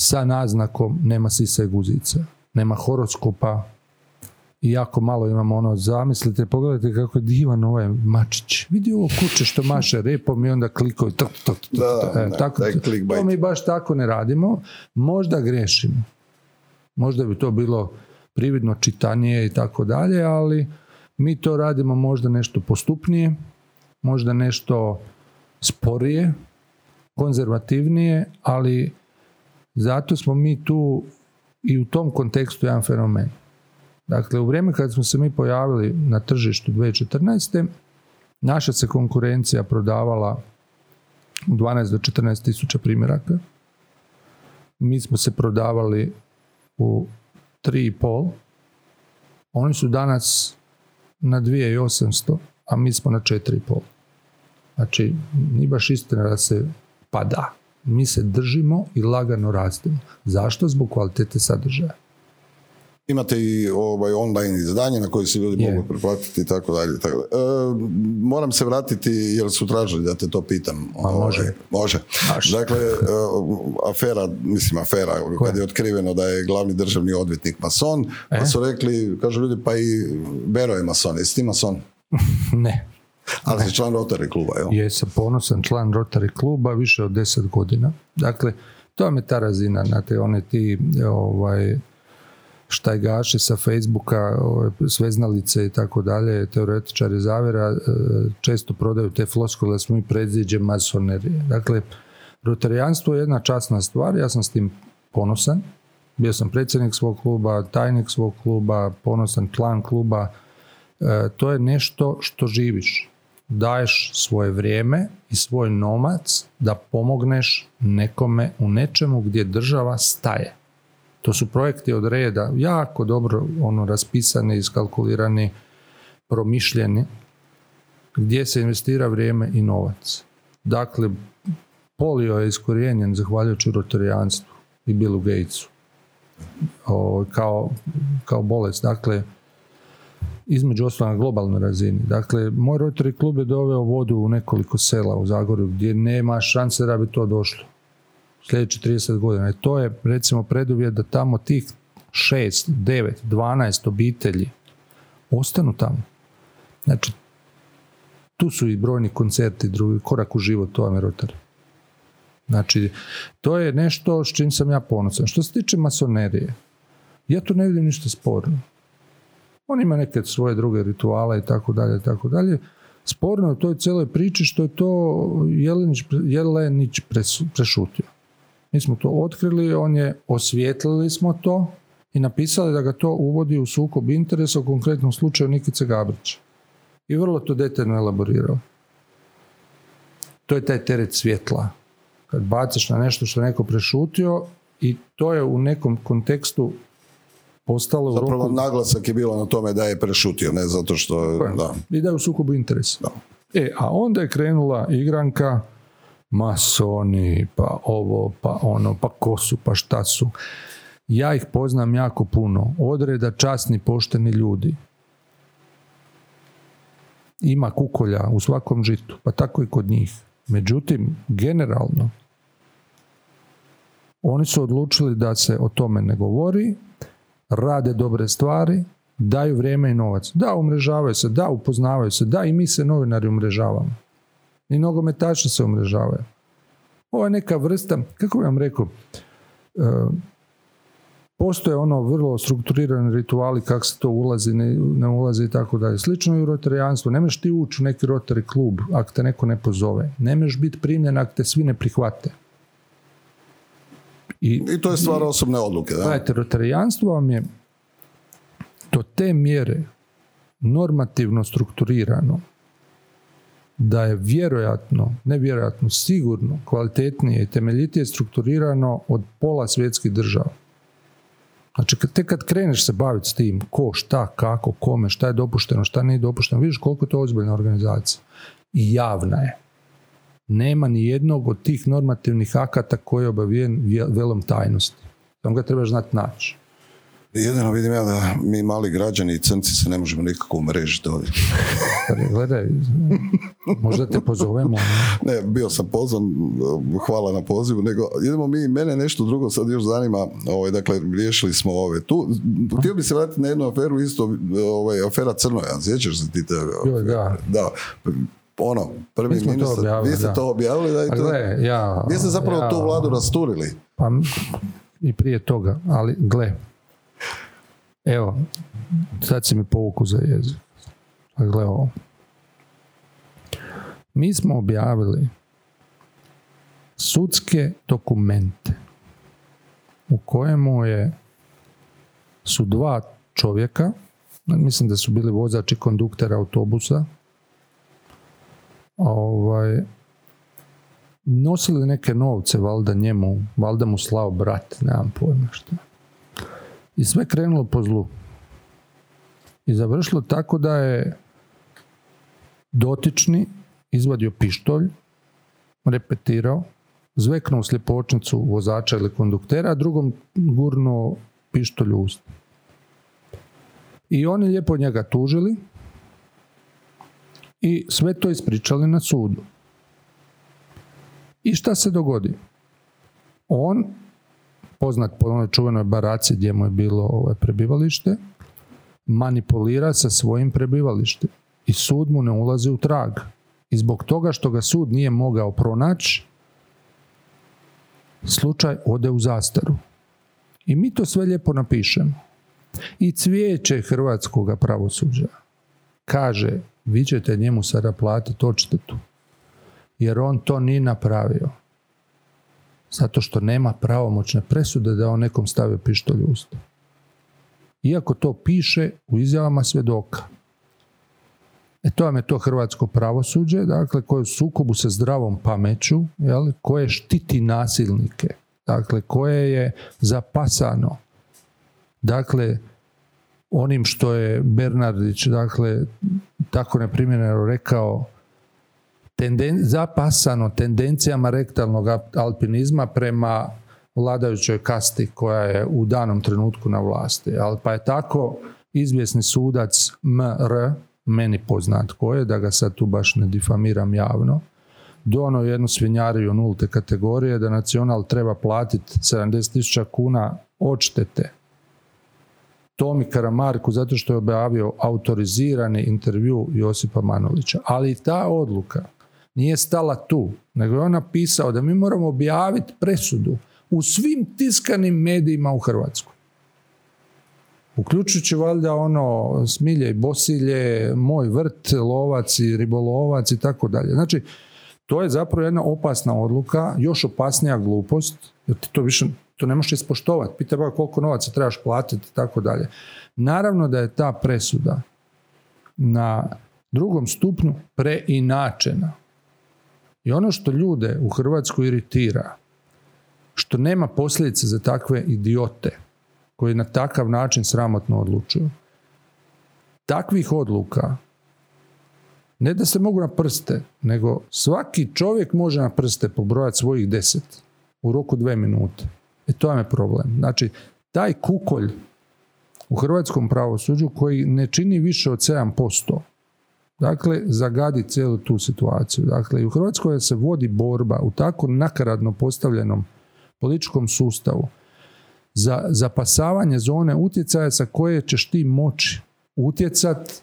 S1: Sa naznakom nema sisa i guzica, nema horoskopa i jako malo imamo ono, zamislite, pogledajte kako je divan ovaj mačić. Vidi ovo kuće što maše repom i onda klikaju.
S2: Da, tako,
S1: to mi baš tako ne radimo. Možda grešimo. Možda bi to bilo prividno čitanije i tako dalje, ali mi to radimo možda nešto postupnije, možda nešto sporije, konzervativnije, ali zato smo mi tu i u tom kontekstu jedan fenomen. Dakle, u vrijeme kad smo se mi pojavili na tržištu 2014. naša se konkurencija prodavala u 12 do 14 tisuća primjeraka. Mi smo se prodavali u 3,5. Oni su danas na 2800, a mi smo na 4,5. Znači, nije baš istina da se pada mi se držimo i lagano rastemo. Zašto? Zbog kvalitete sadržaja.
S2: Imate i ovaj online izdanje na koje se ljudi mogu preplatiti i tako dalje. E, moram se vratiti jer su tražili da te to pitam.
S1: A ovaj, može.
S2: Može. Dakle, e, afera, mislim afera, kad je otkriveno da je glavni državni odvjetnik mason, pa e? su rekli, kažu ljudi, pa i Bero je mason. Jesi ti mason?
S1: ne.
S2: Ali si član Rotary kluba, jel?
S1: Jesam ponosan član Rotary kluba više od deset godina. Dakle, to vam je ta razina, znate, one ti ovaj, štajgaši sa Facebooka, ovaj, sveznalice i tako dalje, teoretičari zavjera, e, često prodaju te floskole da smo mi predziđe masonerije. Dakle, rotarijanstvo je jedna časna stvar, ja sam s tim ponosan. Bio sam predsjednik svog kluba, tajnik svog kluba, ponosan član kluba. E, to je nešto što živiš daješ svoje vrijeme i svoj novac da pomogneš nekome u nečemu gdje država staje. To su projekti od reda, jako dobro ono raspisani, iskalkulirani, promišljeni gdje se investira vrijeme i novac. Dakle, polio je iskorijenjen zahvaljujući rotarijanstvu i Billu Gatesu kao, kao bolest. Dakle, između ostalog na globalnoj razini. Dakle, moj Rotary klub je doveo vodu u nekoliko sela u Zagorju gdje nema šanse da bi to došlo. Sljedeći 30 godina. I to je recimo preduvjet da tamo tih 6, 9, 12 obitelji ostanu tamo. Znači, tu su i brojni koncerti, drugi korak u život, to je Rotary. Znači, to je nešto s čim sam ja ponosan. Što se tiče masonerije, ja tu ne vidim ništa sporno. On ima neke svoje druge rituale i tako dalje i tako dalje. Sporno je u toj cijeloj priči što je to Jelenić, Jelenić prešutio. Mi smo to otkrili, on je osvijetlili smo to i napisali da ga to uvodi u sukob interesa u konkretnom slučaju Nikice Gabrića. I vrlo to detaljno elaborirao. To je taj teret svjetla. Kad baciš na nešto što je neko prešutio i to je u nekom kontekstu ostalo
S2: Zapravo naglasak je bilo na tome da je prešutio, ne zato što... Da.
S1: I da je u sukobu interesa. Da. E, a onda je krenula igranka masoni, pa ovo, pa ono, pa ko su, pa šta su. Ja ih poznam jako puno. Odreda časni, pošteni ljudi. Ima kukolja u svakom žitu, pa tako i kod njih. Međutim, generalno, oni su odlučili da se o tome ne govori, rade dobre stvari, daju vrijeme i novac. Da, umrežavaju se, da, upoznavaju se, da, i mi se novinari umrežavamo. I nogometaši se umrežavaju. Ovo je neka vrsta, kako bi vam rekao, e, postoje ono vrlo strukturirani rituali kako se to ulazi, ne, ne ulazi i tako dalje. Slično i u rotarijanstvu. Nemaš ti ući u neki rotari klub ako te neko ne pozove. Nemaš biti primljen ako te svi ne prihvate.
S2: I, I to je stvar osobne odluke. Da?
S1: Gledajte, rotarijanstvo vam je do te mjere normativno strukturirano da je vjerojatno, ne vjerojatno, sigurno kvalitetnije i temeljitije strukturirano od pola svjetskih država. Znači, te kad kreneš se baviti s tim, ko, šta, kako, kome, šta je dopušteno, šta nije dopušteno, vidiš koliko je to ozbiljna organizacija. I javna je nema ni jednog od tih normativnih akata koji je obavijen velom tajnosti. Samo ga trebaš znati naći.
S2: Jedino vidim ja da mi mali građani i crnci se ne možemo nikako umrežiti ovdje.
S1: Gledaj, možda te pozovemo.
S2: Ne, bio sam pozvan, hvala na pozivu, nego idemo mi, mene nešto drugo sad još zanima, ovaj, dakle, riješili smo ove. Tu, htio bi se vratiti na jednu aferu, isto ovaj, afera Crnoja, sjećaš se ti te?
S1: Da.
S2: da ono, prvi
S1: mi ministar, to objavili,
S2: vi ste to objavili, da to, gle, ja, vi ste zapravo ja, tu vladu rasturili.
S1: Pa i prije toga, ali gle, evo, sad si mi povuku za jezik. A gle ovo. Mi smo objavili sudske dokumente u kojemu je su dva čovjeka, mislim da su bili vozači konduktera autobusa, ovaj, nosili neke novce, valjda njemu, valjda mu slao brat, nemam pojma što. I sve krenulo po zlu. I završilo tako da je dotični izvadio pištolj, repetirao, zveknuo sljepočnicu vozača ili konduktera, a drugom gurnuo pištolj u usta. I oni lijepo njega tužili, i sve to ispričali na sudu. I šta se dogodi? On, poznat po onoj čuvenoj baraci gdje mu je bilo ovaj prebivalište, manipulira sa svojim prebivalištem i sud mu ne ulazi u trag. I zbog toga što ga sud nije mogao pronaći, slučaj ode u zastaru. I mi to sve lijepo napišemo. I cvijeće hrvatskog pravosuđa kaže vi ćete njemu sada platiti odštetu. Jer on to nije napravio. Zato što nema pravomoćne presude da on nekom stavio pištolj u usta. Iako to piše u izjavama svjedoka. E to vam je to hrvatsko pravosuđe, dakle, koje u sukobu sa zdravom pameću, jel, koje štiti nasilnike, dakle, koje je zapasano. Dakle, onim što je Bernardić, dakle, tako neprimjereno rekao, tenden, zapasano tendencijama rektalnog alpinizma prema vladajućoj kasti koja je u danom trenutku na vlasti. Ali pa je tako izvjesni sudac MR, meni poznat ko je, da ga sad tu baš ne difamiram javno, dono jednu svinjariju nulte kategorije da nacional treba platiti 70.000 kuna odštete Tomi Karamarku zato što je objavio autorizirani intervju Josipa Manovića. Ali ta odluka nije stala tu, nego je on napisao da mi moramo objaviti presudu u svim tiskanim medijima u Hrvatskoj. Uključujući valjda ono smilje i bosilje, moj vrt, lovac i ribolovac i tako dalje. Znači, to je zapravo jedna opasna odluka, još opasnija glupost, jer ti to više to ne možeš ispoštovati. Pita ba koliko novaca trebaš platiti i tako dalje. Naravno da je ta presuda na drugom stupnju preinačena. I ono što ljude u Hrvatskoj iritira, što nema posljedice za takve idiote koji na takav način sramotno odlučuju. Takvih odluka ne da se mogu na prste, nego svaki čovjek može na prste pobrojati svojih deset u roku dve minute. E to je problem. Znači, taj kukolj u hrvatskom pravosuđu koji ne čini više od 7%, dakle, zagadi cijelu tu situaciju. Dakle, i u Hrvatskoj se vodi borba u tako nakaradno postavljenom političkom sustavu za zapasavanje zone utjecaja sa koje ćeš ti moći utjecat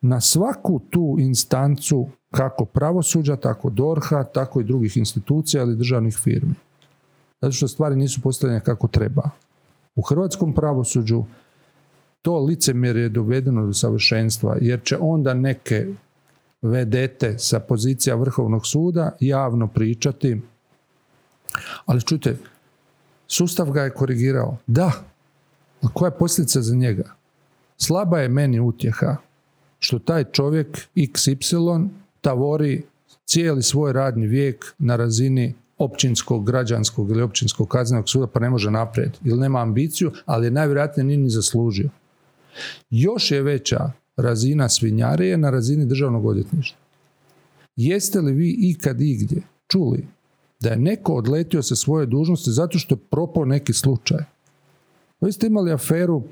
S1: na svaku tu instancu kako pravosuđa, tako DORHA, tako i drugih institucija ili državnih firmi zato što stvari nisu postavljene kako treba. U hrvatskom pravosuđu to licemjer je dovedeno do savršenstva, jer će onda neke vedete sa pozicija Vrhovnog suda javno pričati, ali čujte, sustav ga je korigirao. Da, a koja je posljedica za njega? Slaba je meni utjeha što taj čovjek XY tavori cijeli svoj radni vijek na razini općinskog, građanskog ili općinskog kaznenog suda pa ne može naprijed ili nema ambiciju, ali je najvjerojatnije nije ni zaslužio. Još je veća razina svinjarije na razini državnog odvjetništva. Jeste li vi ikad igdje čuli da je neko odletio sa svoje dužnosti zato što je propao neki slučaj? Vi ste imali aferu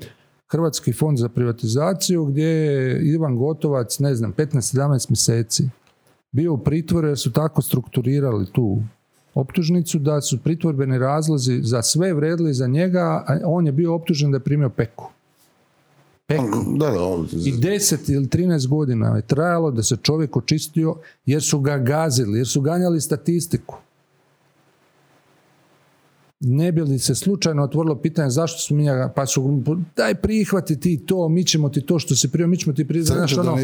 S1: Hrvatski fond za privatizaciju gdje je Ivan Gotovac, ne znam, 15-17 mjeseci bio u pritvoru jer su tako strukturirali tu optužnicu da su pritvorbeni razlozi za sve vredili za njega, a on je bio optužen da je primio peku. Peku.
S2: Da, da,
S1: I 10 ili 13 godina je trajalo da se čovjek očistio jer su ga gazili, jer su ganjali statistiku ne bi li se slučajno otvorilo pitanje zašto su mi pa su daj prihvati ti to, mi ćemo ti to što se prije, mi ćemo ti priznati, znaš ono,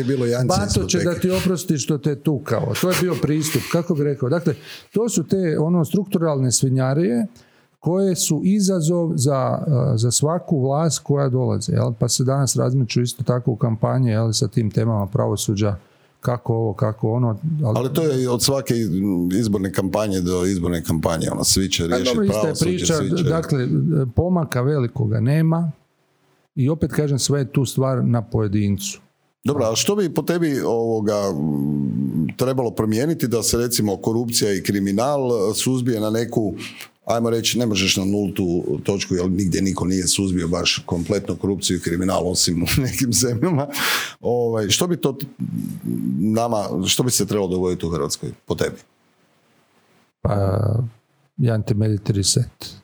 S1: bato će da ti oprosti što te tukao. To je bio pristup, kako bi rekao. Dakle, to su te ono strukturalne svinjarije koje su izazov za, za svaku vlast koja dolaze. Jel? Pa se danas razmiču isto tako u kampanji jel, sa tim temama pravosuđa kako ovo, kako ono.
S2: Ali, ali to je od svake izborne kampanje do izborne kampanje, ono, svi će riješiti pravo
S1: priča, Dakle, pomaka velikoga nema i opet kažem sve je tu stvar na pojedincu.
S2: Dobro, a što bi po tebi ovoga trebalo promijeniti da se recimo korupcija i kriminal suzbije na neku ajmo reći, ne možeš na nultu točku, jer nigdje niko nije suzbio baš kompletno korupciju i kriminal, osim u nekim zemljama. Ovaj, što bi to nama, što bi se trebalo dogoditi u Hrvatskoj po tebi?
S1: Pa, jedan temeljiti reset.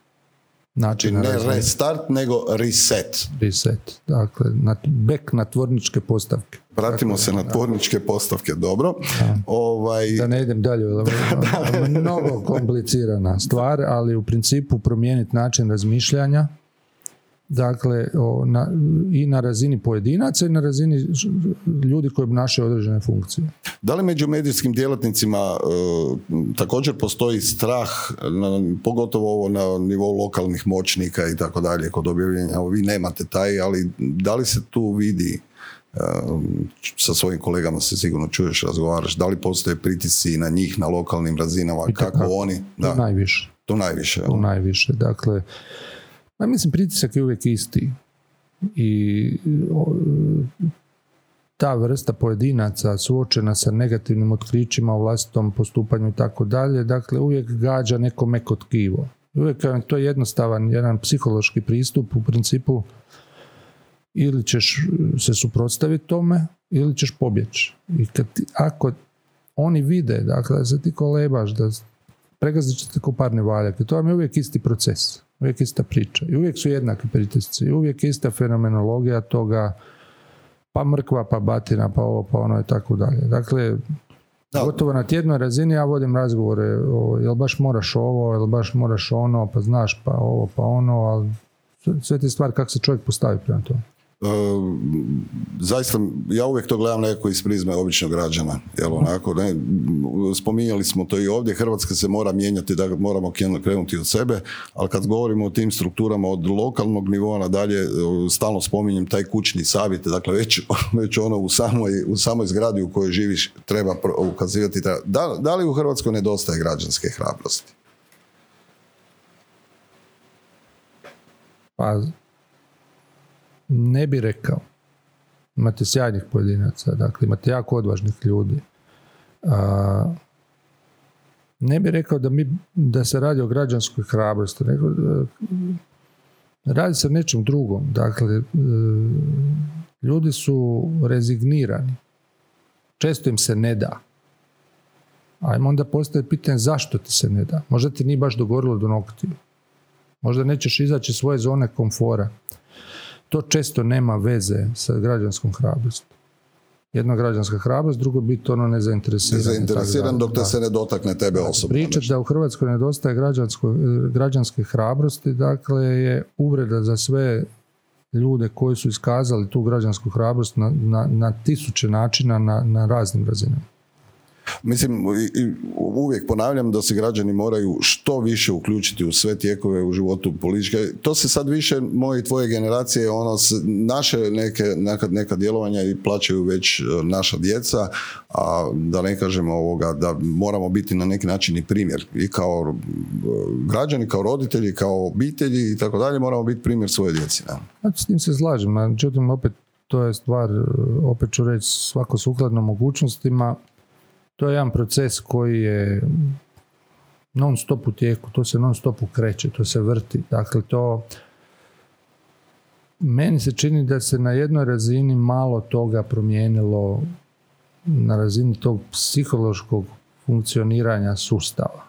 S2: Znači, ne restart, nego reset.
S1: Reset, dakle, na, back na tvorničke postavke.
S2: Vratimo se na tvorničke postavke, dobro.
S1: Da. Ovaj... da ne idem dalje, mnogo komplicirana stvar, ali u principu promijeniti način razmišljanja, dakle na, i na razini pojedinaca i na razini ljudi koji obnašaju određene funkcije.
S2: Da li među medijskim djelatnicima e, također postoji strah, na, pogotovo ovo na nivou lokalnih moćnika i tako dalje kod objavljenja, vi nemate taj, ali da li se tu vidi e, sa svojim kolegama se sigurno čuješ, razgovaraš, da li postoje pritisci na njih na lokalnim razinama, kako, oni...
S1: Da, to najviše.
S2: To najviše.
S1: To najviše, dakle, Ma mislim, pritisak je uvijek isti. i ta vrsta pojedinaca suočena sa negativnim otkrićima u vlastitom postupanju i tako dalje, dakle uvijek gađa neko meko tkivo. Uvijek to je jednostavan, jedan psihološki pristup u principu ili ćeš se suprotstaviti tome ili ćeš pobjeći. I kad ako oni vide, dakle, da se ti kolebaš, da pregazit ćete ko parni valjak. To vam je uvijek isti proces, uvijek ista priča. I uvijek su jednaki pritisci, i uvijek ista fenomenologija toga, pa mrkva, pa batina, pa ovo, pa ono i tako dalje. Dakle, gotovo na tjednoj razini ja vodim razgovore, o, jel baš moraš ovo, jel baš moraš ono, pa znaš, pa ovo, pa ono, ali sve te stvari kako se čovjek postavi prema tome.
S2: Ehm, zaista ja uvijek to gledam nekako iz prizme običnog građana jel onako ne, spominjali smo to i ovdje Hrvatska se mora mijenjati da moramo krenuti od sebe ali kad govorimo o tim strukturama od lokalnog nivoa nadalje stalno spominjem taj kućni savjet dakle već, već ono u samoj, u samoj zgradi u kojoj živiš treba ukazivati da, da li u Hrvatskoj nedostaje građanske hrabrosti?
S1: Pa ne bi rekao. Imate sjajnih pojedinaca, dakle imate jako odvažnih ljudi. A, ne bi rekao da, mi, da se radi o građanskoj hrabrosti, nego radi se o nečem drugom. Dakle, e, ljudi su rezignirani. Često im se ne da. Ajmo onda postaviti pitanje zašto ti se ne da. Možda ti nije baš dogorilo do noktiju. Možda nećeš izaći iz svoje zone komfora to često nema veze sa građanskom hrabrosti. Jedna građanska hrabrost, drugo biti ono nezainteresiran.
S2: Nezainteresiran dok te se ne dotakne tebe osobno.
S1: Pričati da u Hrvatskoj nedostaje građanske hrabrosti, dakle je uvreda za sve ljude koji su iskazali tu građansku hrabrost na, na, na tisuće načina na, na raznim razinama.
S2: Mislim, uvijek ponavljam da se građani moraju što više uključiti u sve tijekove u životu političke. To se sad više, moje i tvoje generacije, ono, naše neke, neka, neka djelovanja i plaćaju već e, naša djeca, a da ne kažemo ovoga, da moramo biti na neki način i primjer. I kao e, građani, kao roditelji, kao obitelji i tako dalje, moramo biti primjer svoje djeci.
S1: Znači, s tim se slažem, međutim, opet to je stvar, e, opet ću reći, svako sukladno mogućnostima, to je jedan proces koji je non stop u tijeku, to se non stop ukreće, to se vrti. Dakle, to meni se čini da se na jednoj razini malo toga promijenilo na razini tog psihološkog funkcioniranja sustava.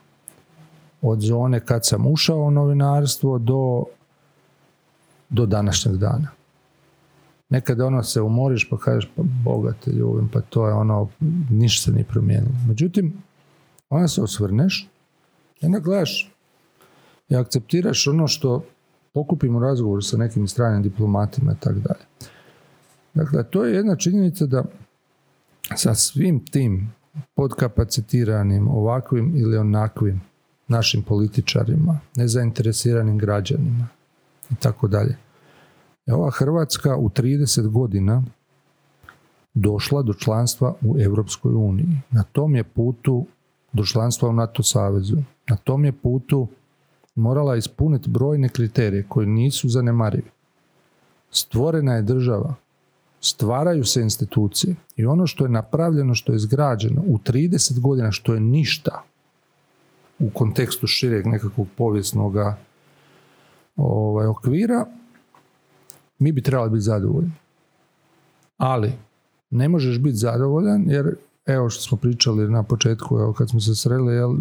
S1: Od zone kad sam ušao u novinarstvo do, do današnjeg dana. Nekada ono se umoriš pa kažeš pa Boga te ljubim, pa to je ono, ništa se nije promijenilo. Međutim, onda se osvrneš i onda gledaš i akceptiraš ono što pokupim u razgovoru sa nekim stranim diplomatima i tako dalje. Dakle, to je jedna činjenica da sa svim tim podkapacitiranim ovakvim ili onakvim našim političarima, nezainteresiranim građanima i tako dalje ova Hrvatska u 30 godina došla do članstva u Europskoj uniji. Na tom je putu do članstva u NATO savezu. Na tom je putu morala ispuniti brojne kriterije koji nisu zanemarivi. Stvorena je država, stvaraju se institucije i ono što je napravljeno, što je izgrađeno u 30 godina, što je ništa u kontekstu šireg nekakvog povijesnog ovaj, okvira, mi bi trebali biti zadovoljni. Ali, ne možeš biti zadovoljan jer, evo što smo pričali na početku, evo kad smo se sreli, jel,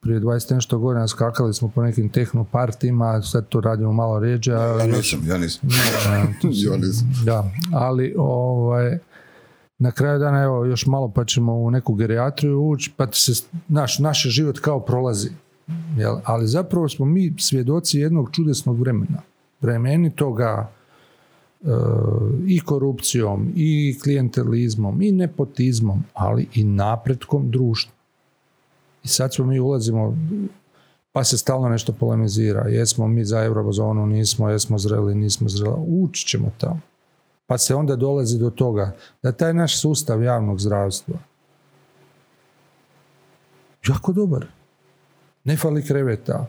S1: prije 20 nešto godina skakali smo po nekim tehnopartima, sad to radimo malo rijeđe.
S2: Ja nisam, ja nisam. ja nisam.
S1: Da, ali ovaj, na kraju dana evo još malo pa ćemo u neku gerijatriju ući, pa se naš, naš život kao prolazi. Jel? Ali zapravo smo mi svjedoci jednog čudesnog vremena toga e, i korupcijom, i klijentelizmom, i nepotizmom, ali i napretkom društva. I sad smo mi ulazimo, pa se stalno nešto polemizira. Jesmo mi za eurozonu, nismo, jesmo zreli, nismo zreli. Ući ćemo tamo. Pa se onda dolazi do toga da taj naš sustav javnog zdravstva jako dobar. Ne fali kreveta,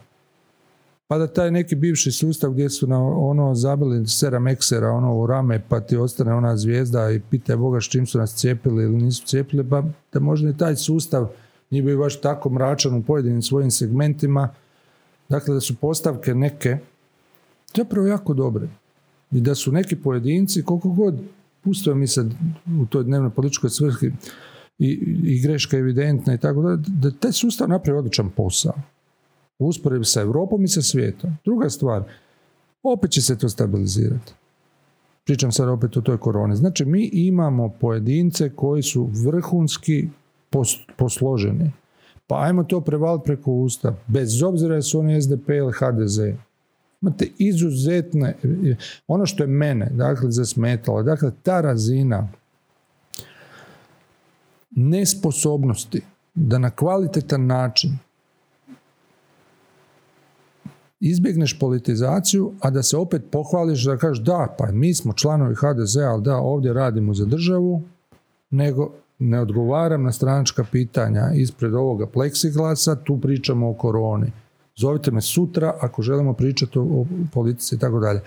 S1: pa da taj neki bivši sustav gdje su na ono zabili seram eksera ono u rame pa ti ostane ona zvijezda i pitaj Boga s čim su nas cijepili ili nisu cijepili, pa da možda i taj sustav nije bio baš tako mračan u pojedinim svojim segmentima. Dakle, da su postavke neke zapravo jako dobre. I da su neki pojedinci, koliko god pustio mi se u toj dnevnoj političkoj svrhi i, i greška evidentna i tako da, da taj sustav napravi odličan posao. U usporedbi sa Europom i sa svijetom. Druga stvar, opet će se to stabilizirati. Pričam sad opet o toj koroni. Znači, mi imamo pojedince koji su vrhunski posloženi. Pa ajmo to prevaliti preko usta. Bez obzira jesu oni SDP ili HDZ. Imate izuzetne, ono što je mene, dakle, zasmetalo, dakle, ta razina nesposobnosti da na kvalitetan način izbjegneš politizaciju, a da se opet pohvališ da kažeš da, pa mi smo članovi HDZ, ali da, ovdje radimo za državu, nego ne odgovaram na stranačka pitanja ispred ovoga pleksiglasa, tu pričamo o koroni. Zovite me sutra ako želimo pričati o, politici i tako dalje.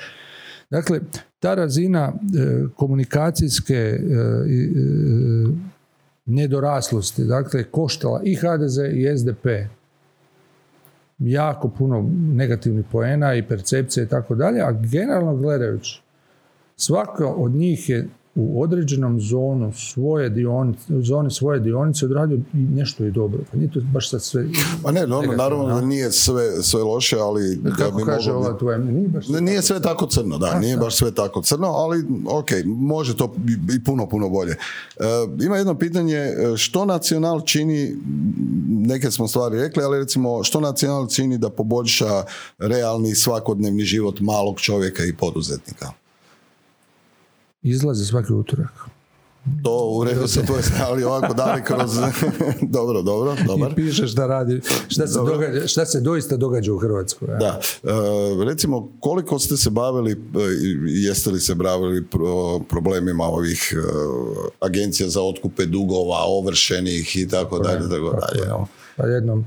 S1: Dakle, ta razina e, komunikacijske e, e, nedoraslosti, dakle, koštala i HDZ i SDP jako puno negativnih poena i percepcije i tako dalje, a generalno gledajući, svaka od njih je u određenom zonu svoje dionice, zoni svoje dionice odradio nešto i dobro. Pa nije to baš sad sve...
S2: Pa ne, no, naravno da nije sve, sve loše, ali...
S1: Kako bi kaže ova tvoja, nije baš
S2: sve Nije sve tako crno, da, nije baš sve tako crno, ali ok, može to i puno, puno bolje. E, ima jedno pitanje, e, što nacional čini, neke smo stvari rekli, ali recimo, što nacional čini da poboljša realni svakodnevni život malog čovjeka i poduzetnika?
S1: Izlazi svaki utorak.
S2: To u redu se to ali ovako dali kroz... dobro, dobro, dobar.
S1: I piše šta radi, šta se, događa, šta se doista događa u Hrvatskoj.
S2: Da. E, recimo, koliko ste se bavili, e, jeste li se bavili problemima ovih e, agencija za otkupe dugova, ovršenih i tako dalje, tako dalje.
S1: Pa jednom,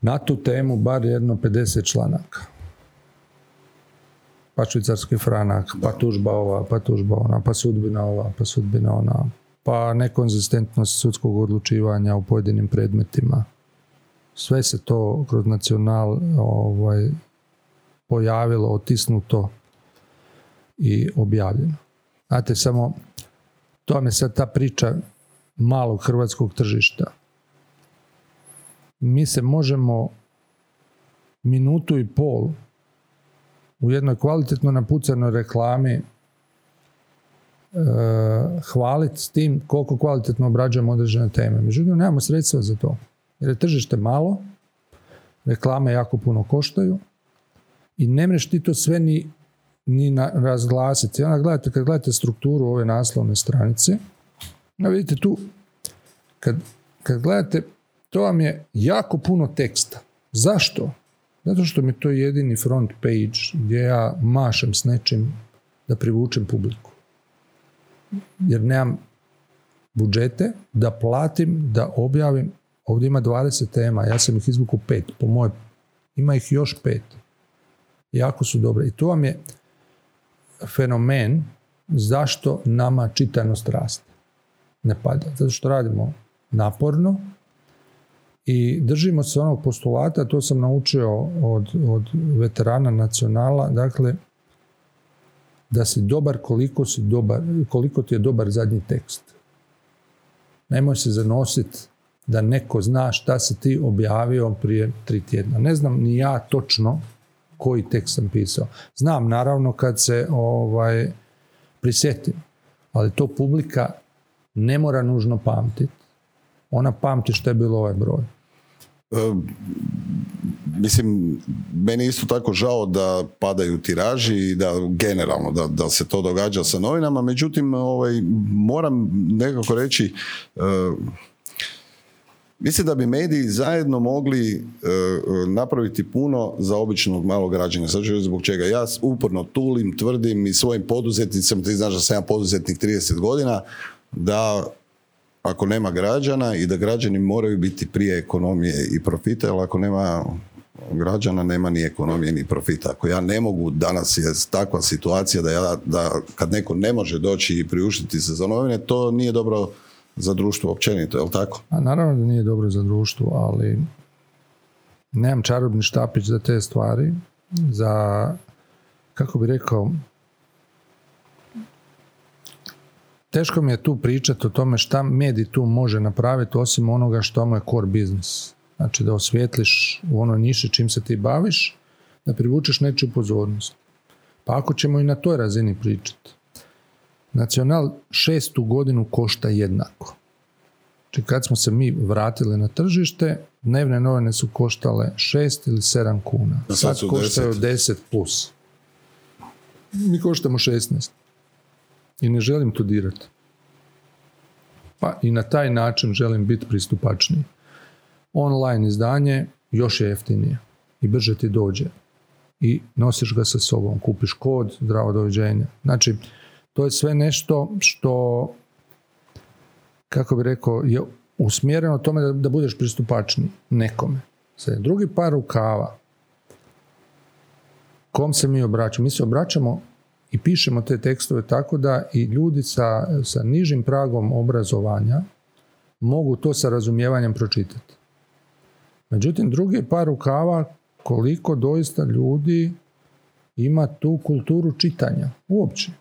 S1: na tu temu bar jedno 50 članaka pa švicarski franak, pa tužba ova, pa tužba ona, pa sudbina ova, pa sudbina ona, pa nekonzistentnost sudskog odlučivanja u pojedinim predmetima. Sve se to kroz nacional ovaj, pojavilo, otisnuto i objavljeno. Znate, samo to vam je sad ta priča malog hrvatskog tržišta. Mi se možemo minutu i pol u jednoj kvalitetno napucanoj reklami e, hvaliti s tim koliko kvalitetno obrađujemo određene teme. Međutim, nemamo sredstva za to. Jer je tržište malo, reklame jako puno koštaju i ne mreš ti to sve ni, ni na, razglasiti. Onda gledate, kad gledate strukturu ove naslovne stranice, no vidite tu, kad, kad gledate, to vam je jako puno teksta. Zašto? Zato što mi to jedini front page gdje ja mašem s nečim da privučem publiku. Jer nemam budžete da platim, da objavim. Ovdje ima 20 tema, ja sam ih izvukao pet, po moje, ima ih još pet. Jako su dobre. I to vam je fenomen zašto nama čitanost raste. Ne pada. Zato što radimo naporno, i držimo se onog postulata, to sam naučio od, od veterana nacionala, dakle, da si dobar koliko, si dobar koliko ti je dobar zadnji tekst. Nemoj se zanositi da neko zna šta si ti objavio prije tri tjedna. Ne znam ni ja točno koji tekst sam pisao. Znam naravno kad se ovaj, prisjetim, ali to publika ne mora nužno pamtiti. Ona pamti što je bilo ovaj broj.
S2: Mislim, meni isto tako žao da padaju tiraži i da generalno da, da se to događa sa novinama, međutim ovaj, moram nekako reći Mislim da bi mediji zajedno mogli napraviti puno za običnog malog građana. Sad ću zbog čega. Ja uporno tulim, tvrdim i svojim poduzetnicima, ti znaš da sam ja poduzetnik 30 godina, da ako nema građana i da građani moraju biti prije ekonomije i profita, jer ako nema građana nema ni ekonomije ni profita. Ako ja ne mogu, danas je takva situacija da, ja, da kad neko ne može doći i priuštiti se za novine, to nije dobro za društvo općenito, je li tako?
S1: A naravno da nije dobro za društvo, ali nemam čarobni štapić za te stvari, za, kako bi rekao, teško mi je tu pričati o tome šta medij tu može napraviti osim onoga što mu je core business. Znači da osvijetliš u onoj niši čim se ti baviš, da privučeš nečiju pozornost. Pa ako ćemo i na toj razini pričati. Nacional šestu godinu košta jednako. Znači kad smo se mi vratili na tržište, dnevne novine su koštale 6 ili 7 kuna.
S2: Sad, su
S1: koštaju 10 plus. Mi koštamo 16. I ne želim to dirati. Pa i na taj način želim biti pristupačniji. Online izdanje još je jeftinije i brže ti dođe. I nosiš ga sa sobom, kupiš kod, zdravo doviđenja. Znači, to je sve nešto što, kako bi rekao, je usmjereno tome da, da budeš pristupačniji nekome. Sve. Drugi par rukava, kom se mi obraćamo? Mi se obraćamo i pišemo te tekstove tako da i ljudi sa, sa nižim pragom obrazovanja mogu to sa razumijevanjem pročitati. Međutim, drugi par rukava koliko doista ljudi ima tu kulturu čitanja uopće.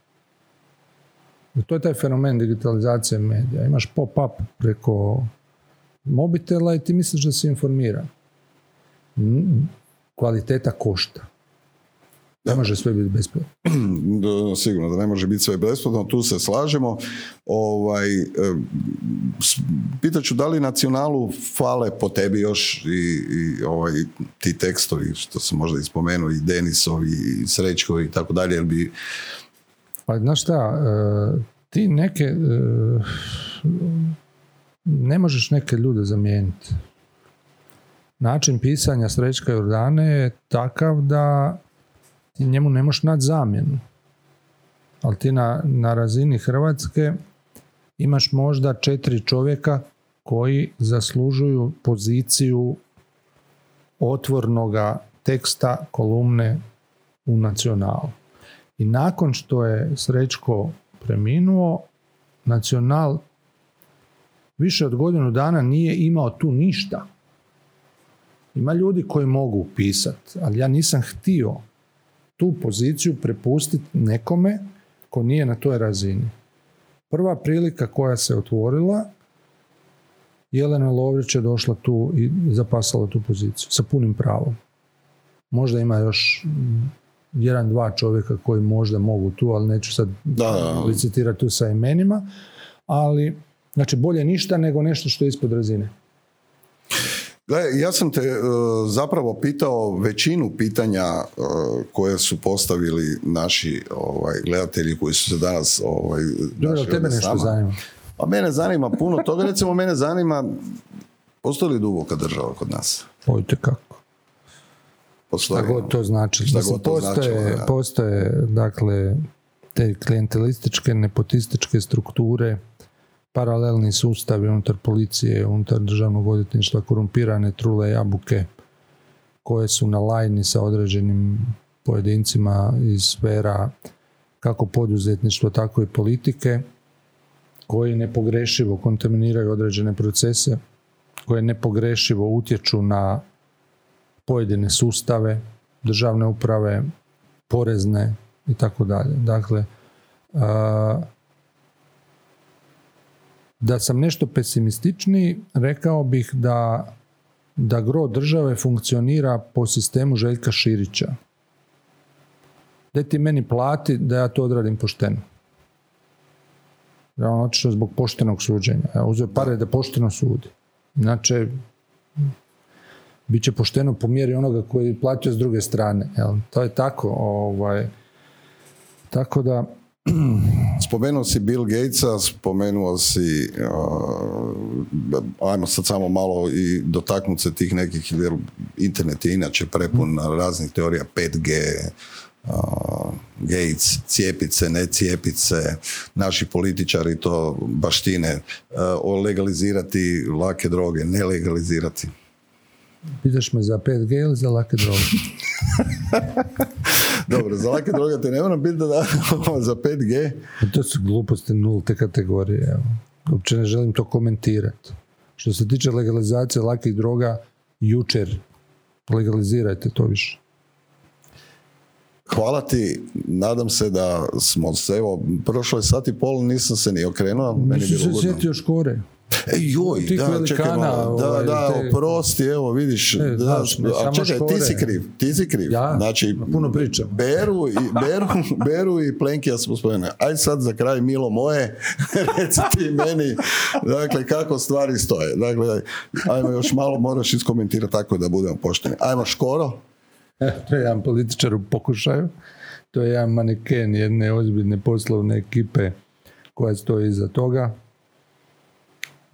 S1: To je taj fenomen digitalizacije medija. Imaš pop-up preko mobitela i ti misliš da si informiran. Kvaliteta košta. Ne može sve biti besplatno.
S2: Sigurno da ne može biti sve besplatno, tu se slažemo. Ovaj, pitaću da li nacionalu fale po tebi još i, i ovaj, ti tekstovi, što sam možda ispomenuo, i Denisovi, i Srećkovi i tako dalje, jer bi...
S1: Pa znaš šta, e, ti neke, e, ne možeš neke ljude zamijeniti. Način pisanja Srećka Jordane je takav da ti njemu ne možeš naći zamjenu. Ali ti na, na razini Hrvatske imaš možda četiri čovjeka koji zaslužuju poziciju otvornoga teksta kolumne u nacionalu. I nakon što je Srećko preminuo, nacional više od godinu dana nije imao tu ništa. Ima ljudi koji mogu pisati, ali ja nisam htio tu poziciju prepustiti nekome ko nije na toj razini. Prva prilika koja se otvorila, Jelena Lovrić je došla tu i zapasala tu poziciju sa punim pravom. Možda ima još jedan, dva čovjeka koji možda mogu tu, ali neću sad da, licitirati tu sa imenima, ali znači bolje ništa nego nešto što je ispod razine.
S2: Gle, ja sam te e, zapravo pitao većinu pitanja uh, koje su postavili naši ovaj, gledatelji koji su se danas ovaj,
S1: Dobro, tebe nešto zanima.
S2: Pa mene zanima puno toga. Recimo, mene zanima postoji li duboka država kod nas?
S1: Pojte kako. Postoji. Šta god to znači. Šta god to postoje, postoje, dakle, te klijentelističke, nepotističke strukture paralelni sustavi unutar policije, unutar državnog odvjetništva, korumpirane trule jabuke koje su na lajni sa određenim pojedincima iz sfera kako poduzetništva, tako i politike, koji nepogrešivo kontaminiraju određene procese, koje nepogrešivo utječu na pojedine sustave, državne uprave, porezne i tako dalje. Dakle, da sam nešto pesimističniji, rekao bih da, da gro države funkcionira po sistemu Željka Širića. Da ti meni plati da ja to odradim pošteno. Da on otišao zbog poštenog suđenja. Ja uzeo pare da pošteno sudi. Inače, bit će pošteno po mjeri onoga koji je platio s druge strane. Jel? To je tako. Ovaj, tako da,
S2: Spomenuo si Bill Gatesa, spomenuo si, ajmo sad samo malo i dotaknuti se tih nekih, jer internet je inače prepun raznih teorija 5G, Gates, cijepice, ne cijepice, naši političari to baštine, o legalizirati lake droge, ne legalizirati.
S1: Pitaš me za 5G ili za lake droge?
S2: Dobro, za lake droge te ne moram pitati da za 5G.
S1: Pa to su gluposti nulte kategorije. Evo. Uopće ne želim to komentirati. Što se tiče legalizacije lakih droga, jučer legalizirajte to više.
S2: Hvala ti, nadam se da smo se, evo, prošlo je sat i pol, nisam se ni okrenuo, meni je bilo
S1: se sjetio škore.
S2: E, joj, da, čekaj malo. Da,
S1: ovaj,
S2: da,
S1: te-
S2: oprosti, evo, vidiš.
S1: E,
S2: da,
S1: znaš, ne
S2: a čekaj, ti si kriv, ti si kriv.
S1: Ja?
S2: Znači,
S1: Puno pričam.
S2: Beru i, Beru, Beru i Plenkija smo spomenuli. Aj sad za kraj, Milo moje, reci ti meni, dakle, kako stvari stoje. Dakle, ajmo još malo, moraš iskomentirati tako da budemo pošteni. Ajmo Škoro.
S1: E, to je jedan političar u pokušaju. To je jedan maneken jedne ozbiljne poslovne ekipe koja stoji iza toga.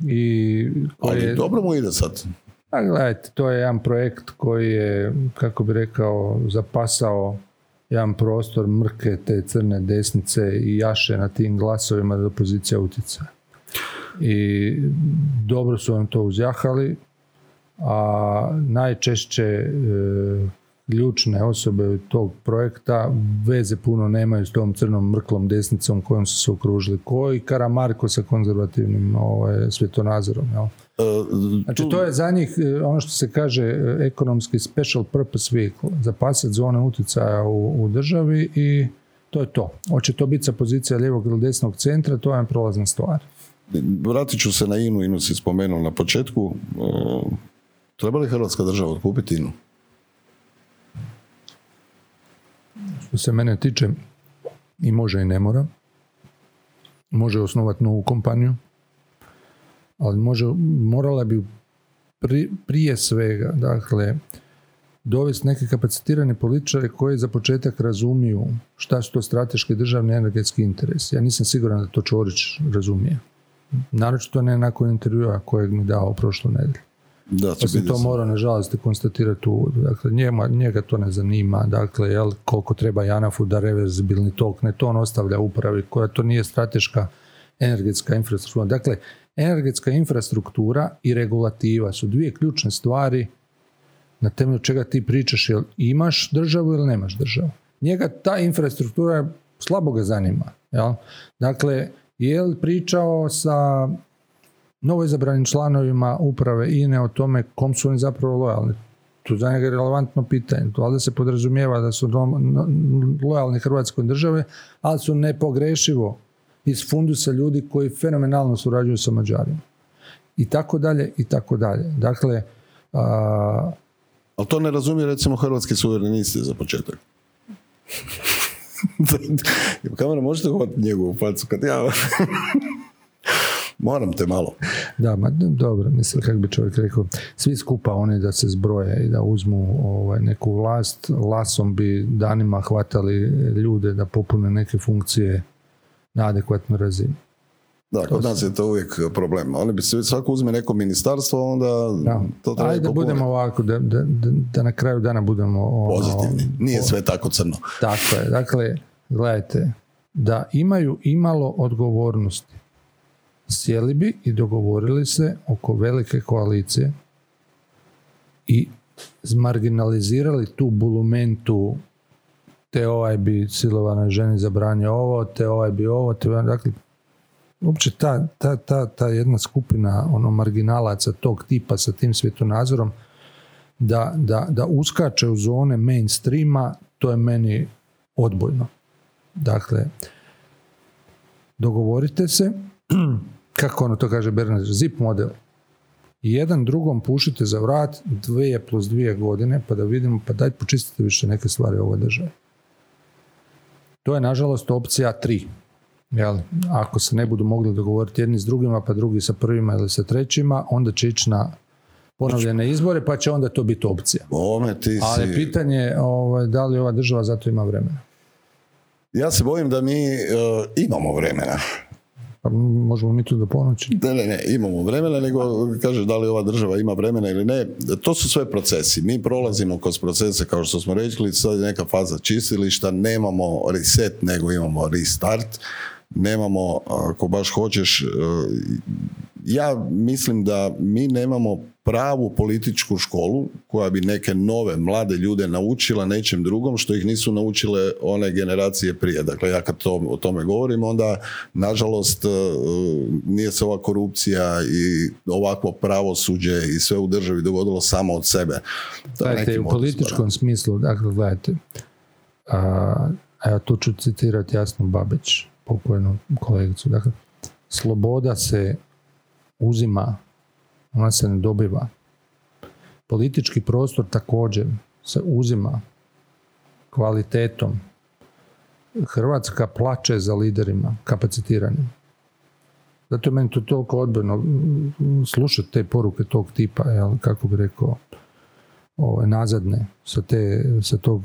S1: I koji
S2: Ali dobro mu ide sad.
S1: a gledajte, to je jedan projekt koji je, kako bi rekao, zapasao jedan prostor mrke te crne desnice i jaše na tim glasovima da opozicija utjecaja. I dobro su vam to uzjahali, a najčešće e, ključne osobe tog projekta veze puno nemaju s tom crnom mrklom desnicom kojom su se okružili. Koji Karamarko sa konzervativnim ovaj, svjetonazorom. Jel?
S2: E,
S1: Znači to je za njih e, ono što se kaže e, ekonomski special purpose vehicle, zapasiti zone utjecaja u, u državi i to je to. Hoće to biti sa pozicija lijevog ili desnog centra, to je prolazna stvar.
S2: Vratit ću se na INU, INU si spomenuo na početku. Treba li Hrvatska država otkupiti INU?
S1: Što se mene tiče i može i ne mora. Može osnovati novu kompaniju, ali može, morala bi pri- prije svega, dakle, dovesti neke kapacitirane političare koji za početak razumiju šta su to strateški državni energetski interesi. Ja nisam siguran da to Čorić razumije. Naročito ne nakon intervjua kojeg mi dao prošlu nedelju.
S2: Da,
S1: to
S2: sam.
S1: morao nažalost konstatirati u. Dakle, njema, njega to ne zanima, dakle, jel, koliko treba Janafu da reverzibilni tok, ne to on ostavlja upravi, koja to nije strateška energetska infrastruktura. Dakle, energetska infrastruktura i regulativa su dvije ključne stvari na temelju čega ti pričaš, jel imaš državu ili nemaš državu. Njega ta infrastruktura slabo ga zanima. Jel? Dakle, je li pričao sa novoizabranim članovima uprave INE o tome kom su oni zapravo lojalni. Tu za njega je relevantno pitanje. To valjda se podrazumijeva da su lojalni Hrvatskoj države, ali su nepogrešivo iz fundusa ljudi koji fenomenalno surađuju sa Mađarima. I tako dalje, i tako dalje. Dakle, a,
S2: Ali to ne razumije recimo hrvatski suverenisti za početak. Kamera, možete hvatiti njegovu facu kad ja... Moram te malo.
S1: Da, ma dobro, mislim, kako bi čovjek rekao, svi skupa oni da se zbroje i da uzmu ovaj, neku vlast, lasom bi danima hvatali ljude da popune neke funkcije na adekvatnu razinu.
S2: Da, kod nas je to uvijek problem. Oni bi se svako uzme neko ministarstvo, onda
S1: Da.
S2: to treba
S1: Ajde da budemo ovako, da, da, da, da na kraju dana budemo... ono,
S2: pozitivni. Nije sve tako crno.
S1: Tako je. Dakle, gledajte, da imaju imalo odgovornosti, sjeli bi i dogovorili se oko velike koalicije i zmarginalizirali tu bulumentu te ovaj bi silovanoj ženi zabranio ovo, te ovaj bi ovo, te ovaj- dakle, uopće ta, ta, ta, ta jedna skupina ono marginalaca tog tipa sa tim svjetonazorom da, da, da uskače u zone mainstreama, to je meni odbojno. Dakle, dogovorite se, kako ono to kaže Bernard, zip model. Jedan drugom pušite za vrat dvije plus dvije godine, pa da vidimo, pa daj počistite više neke stvari u ovoj državi. To je, nažalost, opcija tri. Jel? Ako se ne budu mogli dogovoriti jedni s drugima, pa drugi sa prvima ili sa trećima, onda će ići na ponovljene izbore, pa će onda to biti opcija.
S2: Ome, ti
S1: Ali
S2: si...
S1: pitanje je ovaj, da li ova država zato ima vremena.
S2: Ja se bojim da mi e, imamo vremena.
S1: Pa možemo mi tu do ponoći.
S2: Ne, ne, ne, imamo vremena, nego kaže da li ova država ima vremena ili ne. To su sve procesi. Mi prolazimo kroz procese, kao što smo rekli, sad je neka faza čistilišta, nemamo reset, nego imamo restart. Nemamo, ako baš hoćeš, e, ja mislim da mi nemamo pravu političku školu koja bi neke nove mlade ljude naučila nečem drugom što ih nisu naučile one generacije prije. Dakle, ja kad to, o tome govorim, onda nažalost e, nije se ova korupcija i ovakvo pravosuđe i sve u državi dogodilo samo od sebe.
S1: Gledajte, u političkom smislu, dakle, gledajte, a, evo tu ću citirati jasno Babić, pokojnu kolegicu, dakle, sloboda se uzima ona se ne dobiva. Politički prostor također se uzima kvalitetom. Hrvatska plaće za liderima kapacitiranim. Zato je meni to toliko odbojno slušati te poruke tog tipa, jel, kako bi rekao, ove, nazadne sa, te, sa tog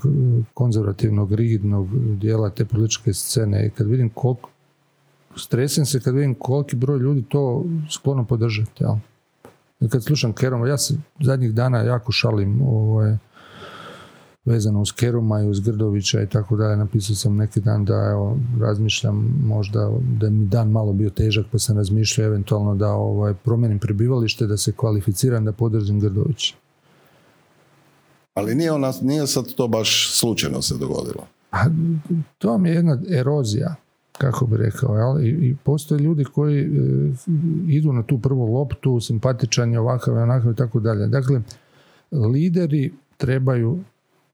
S1: konzervativnog, rigidnog dijela te političke scene i kad vidim koliko stresen se kad vidim koliki broj ljudi to sklono podržati. Jel? Kad slušam Keroma, ja se zadnjih dana jako šalim ovaj, vezano uz Keruma i uz Grdovića i tako dalje. Napisao sam neki dan da evo, razmišljam možda da mi dan malo bio težak pa sam razmišljao eventualno da ovaj, promijenim prebivalište, da se kvalificiram da podržim Grdovića.
S2: Ali nije, ona, nije sad to baš slučajno se dogodilo.
S1: A, to vam je jedna erozija kako bi rekao, jel? I, postoje ljudi koji e, idu na tu prvu loptu, simpatičan je ovakav i onakav i tako dalje. Dakle, lideri trebaju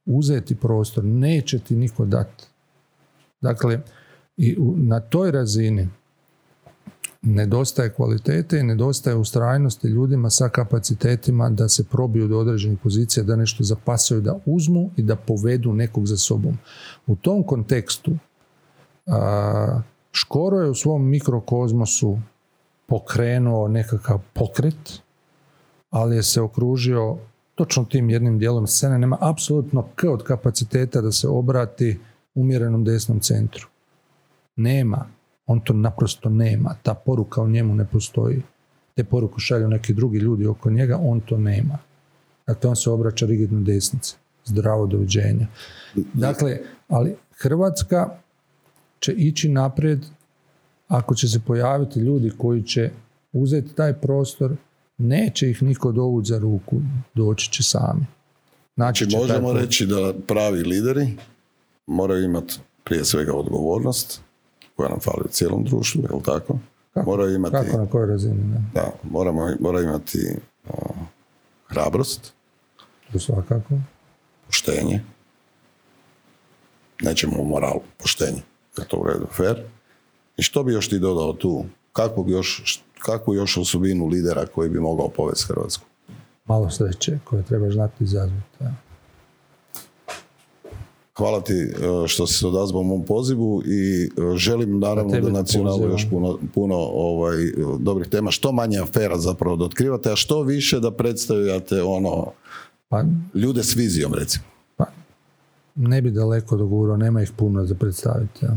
S1: uzeti prostor, neće ti niko dati. Dakle, i na toj razini nedostaje kvalitete i nedostaje ustrajnosti ljudima sa kapacitetima da se probiju do određenih pozicija, da nešto zapasaju, da uzmu i da povedu nekog za sobom. U tom kontekstu Škoro je u svom mikrokozmosu pokrenuo nekakav pokret, ali je se okružio točno tim jednim dijelom scene. Nema apsolutno k od kapaciteta da se obrati umjerenom desnom centru. Nema. On to naprosto nema. Ta poruka u njemu ne postoji. Te poruku šalju neki drugi ljudi oko njega, on to nema. Dakle, on se obraća rigidno desnice. Zdravo doviđenja. Dakle, ali Hrvatska će ići naprijed ako će se pojaviti ljudi koji će uzeti taj prostor, neće ih niko dovući za ruku, doći će sami.
S2: Znači, možemo reći da pravi lideri moraju imati prije svega odgovornost, koja nam fali u cijelom društvu, je li tako?
S1: Kako,
S2: moraju imati,
S1: kako na kojoj razini? Ne?
S2: Da, moramo, moraju imati o, hrabrost.
S1: To svakako.
S2: Poštenje. Nećemo u moralu, poštenje je to u redu, fair. I što bi još ti dodao tu? Kakvu još, kakvu još osobinu lidera koji bi mogao povesti Hrvatsku?
S1: Malo sreće koje treba znati izazvati.
S2: Hvala ti e, što si se odazvao mom pozivu i e, želim naravno da nacionalno još puno, puno ovaj, dobrih tema. Što manje afera zapravo da otkrivate, a što više da predstavljate ono pa, ljude s vizijom recimo
S1: ne bi daleko dogurao, nema ih puno za predstaviti. Ja.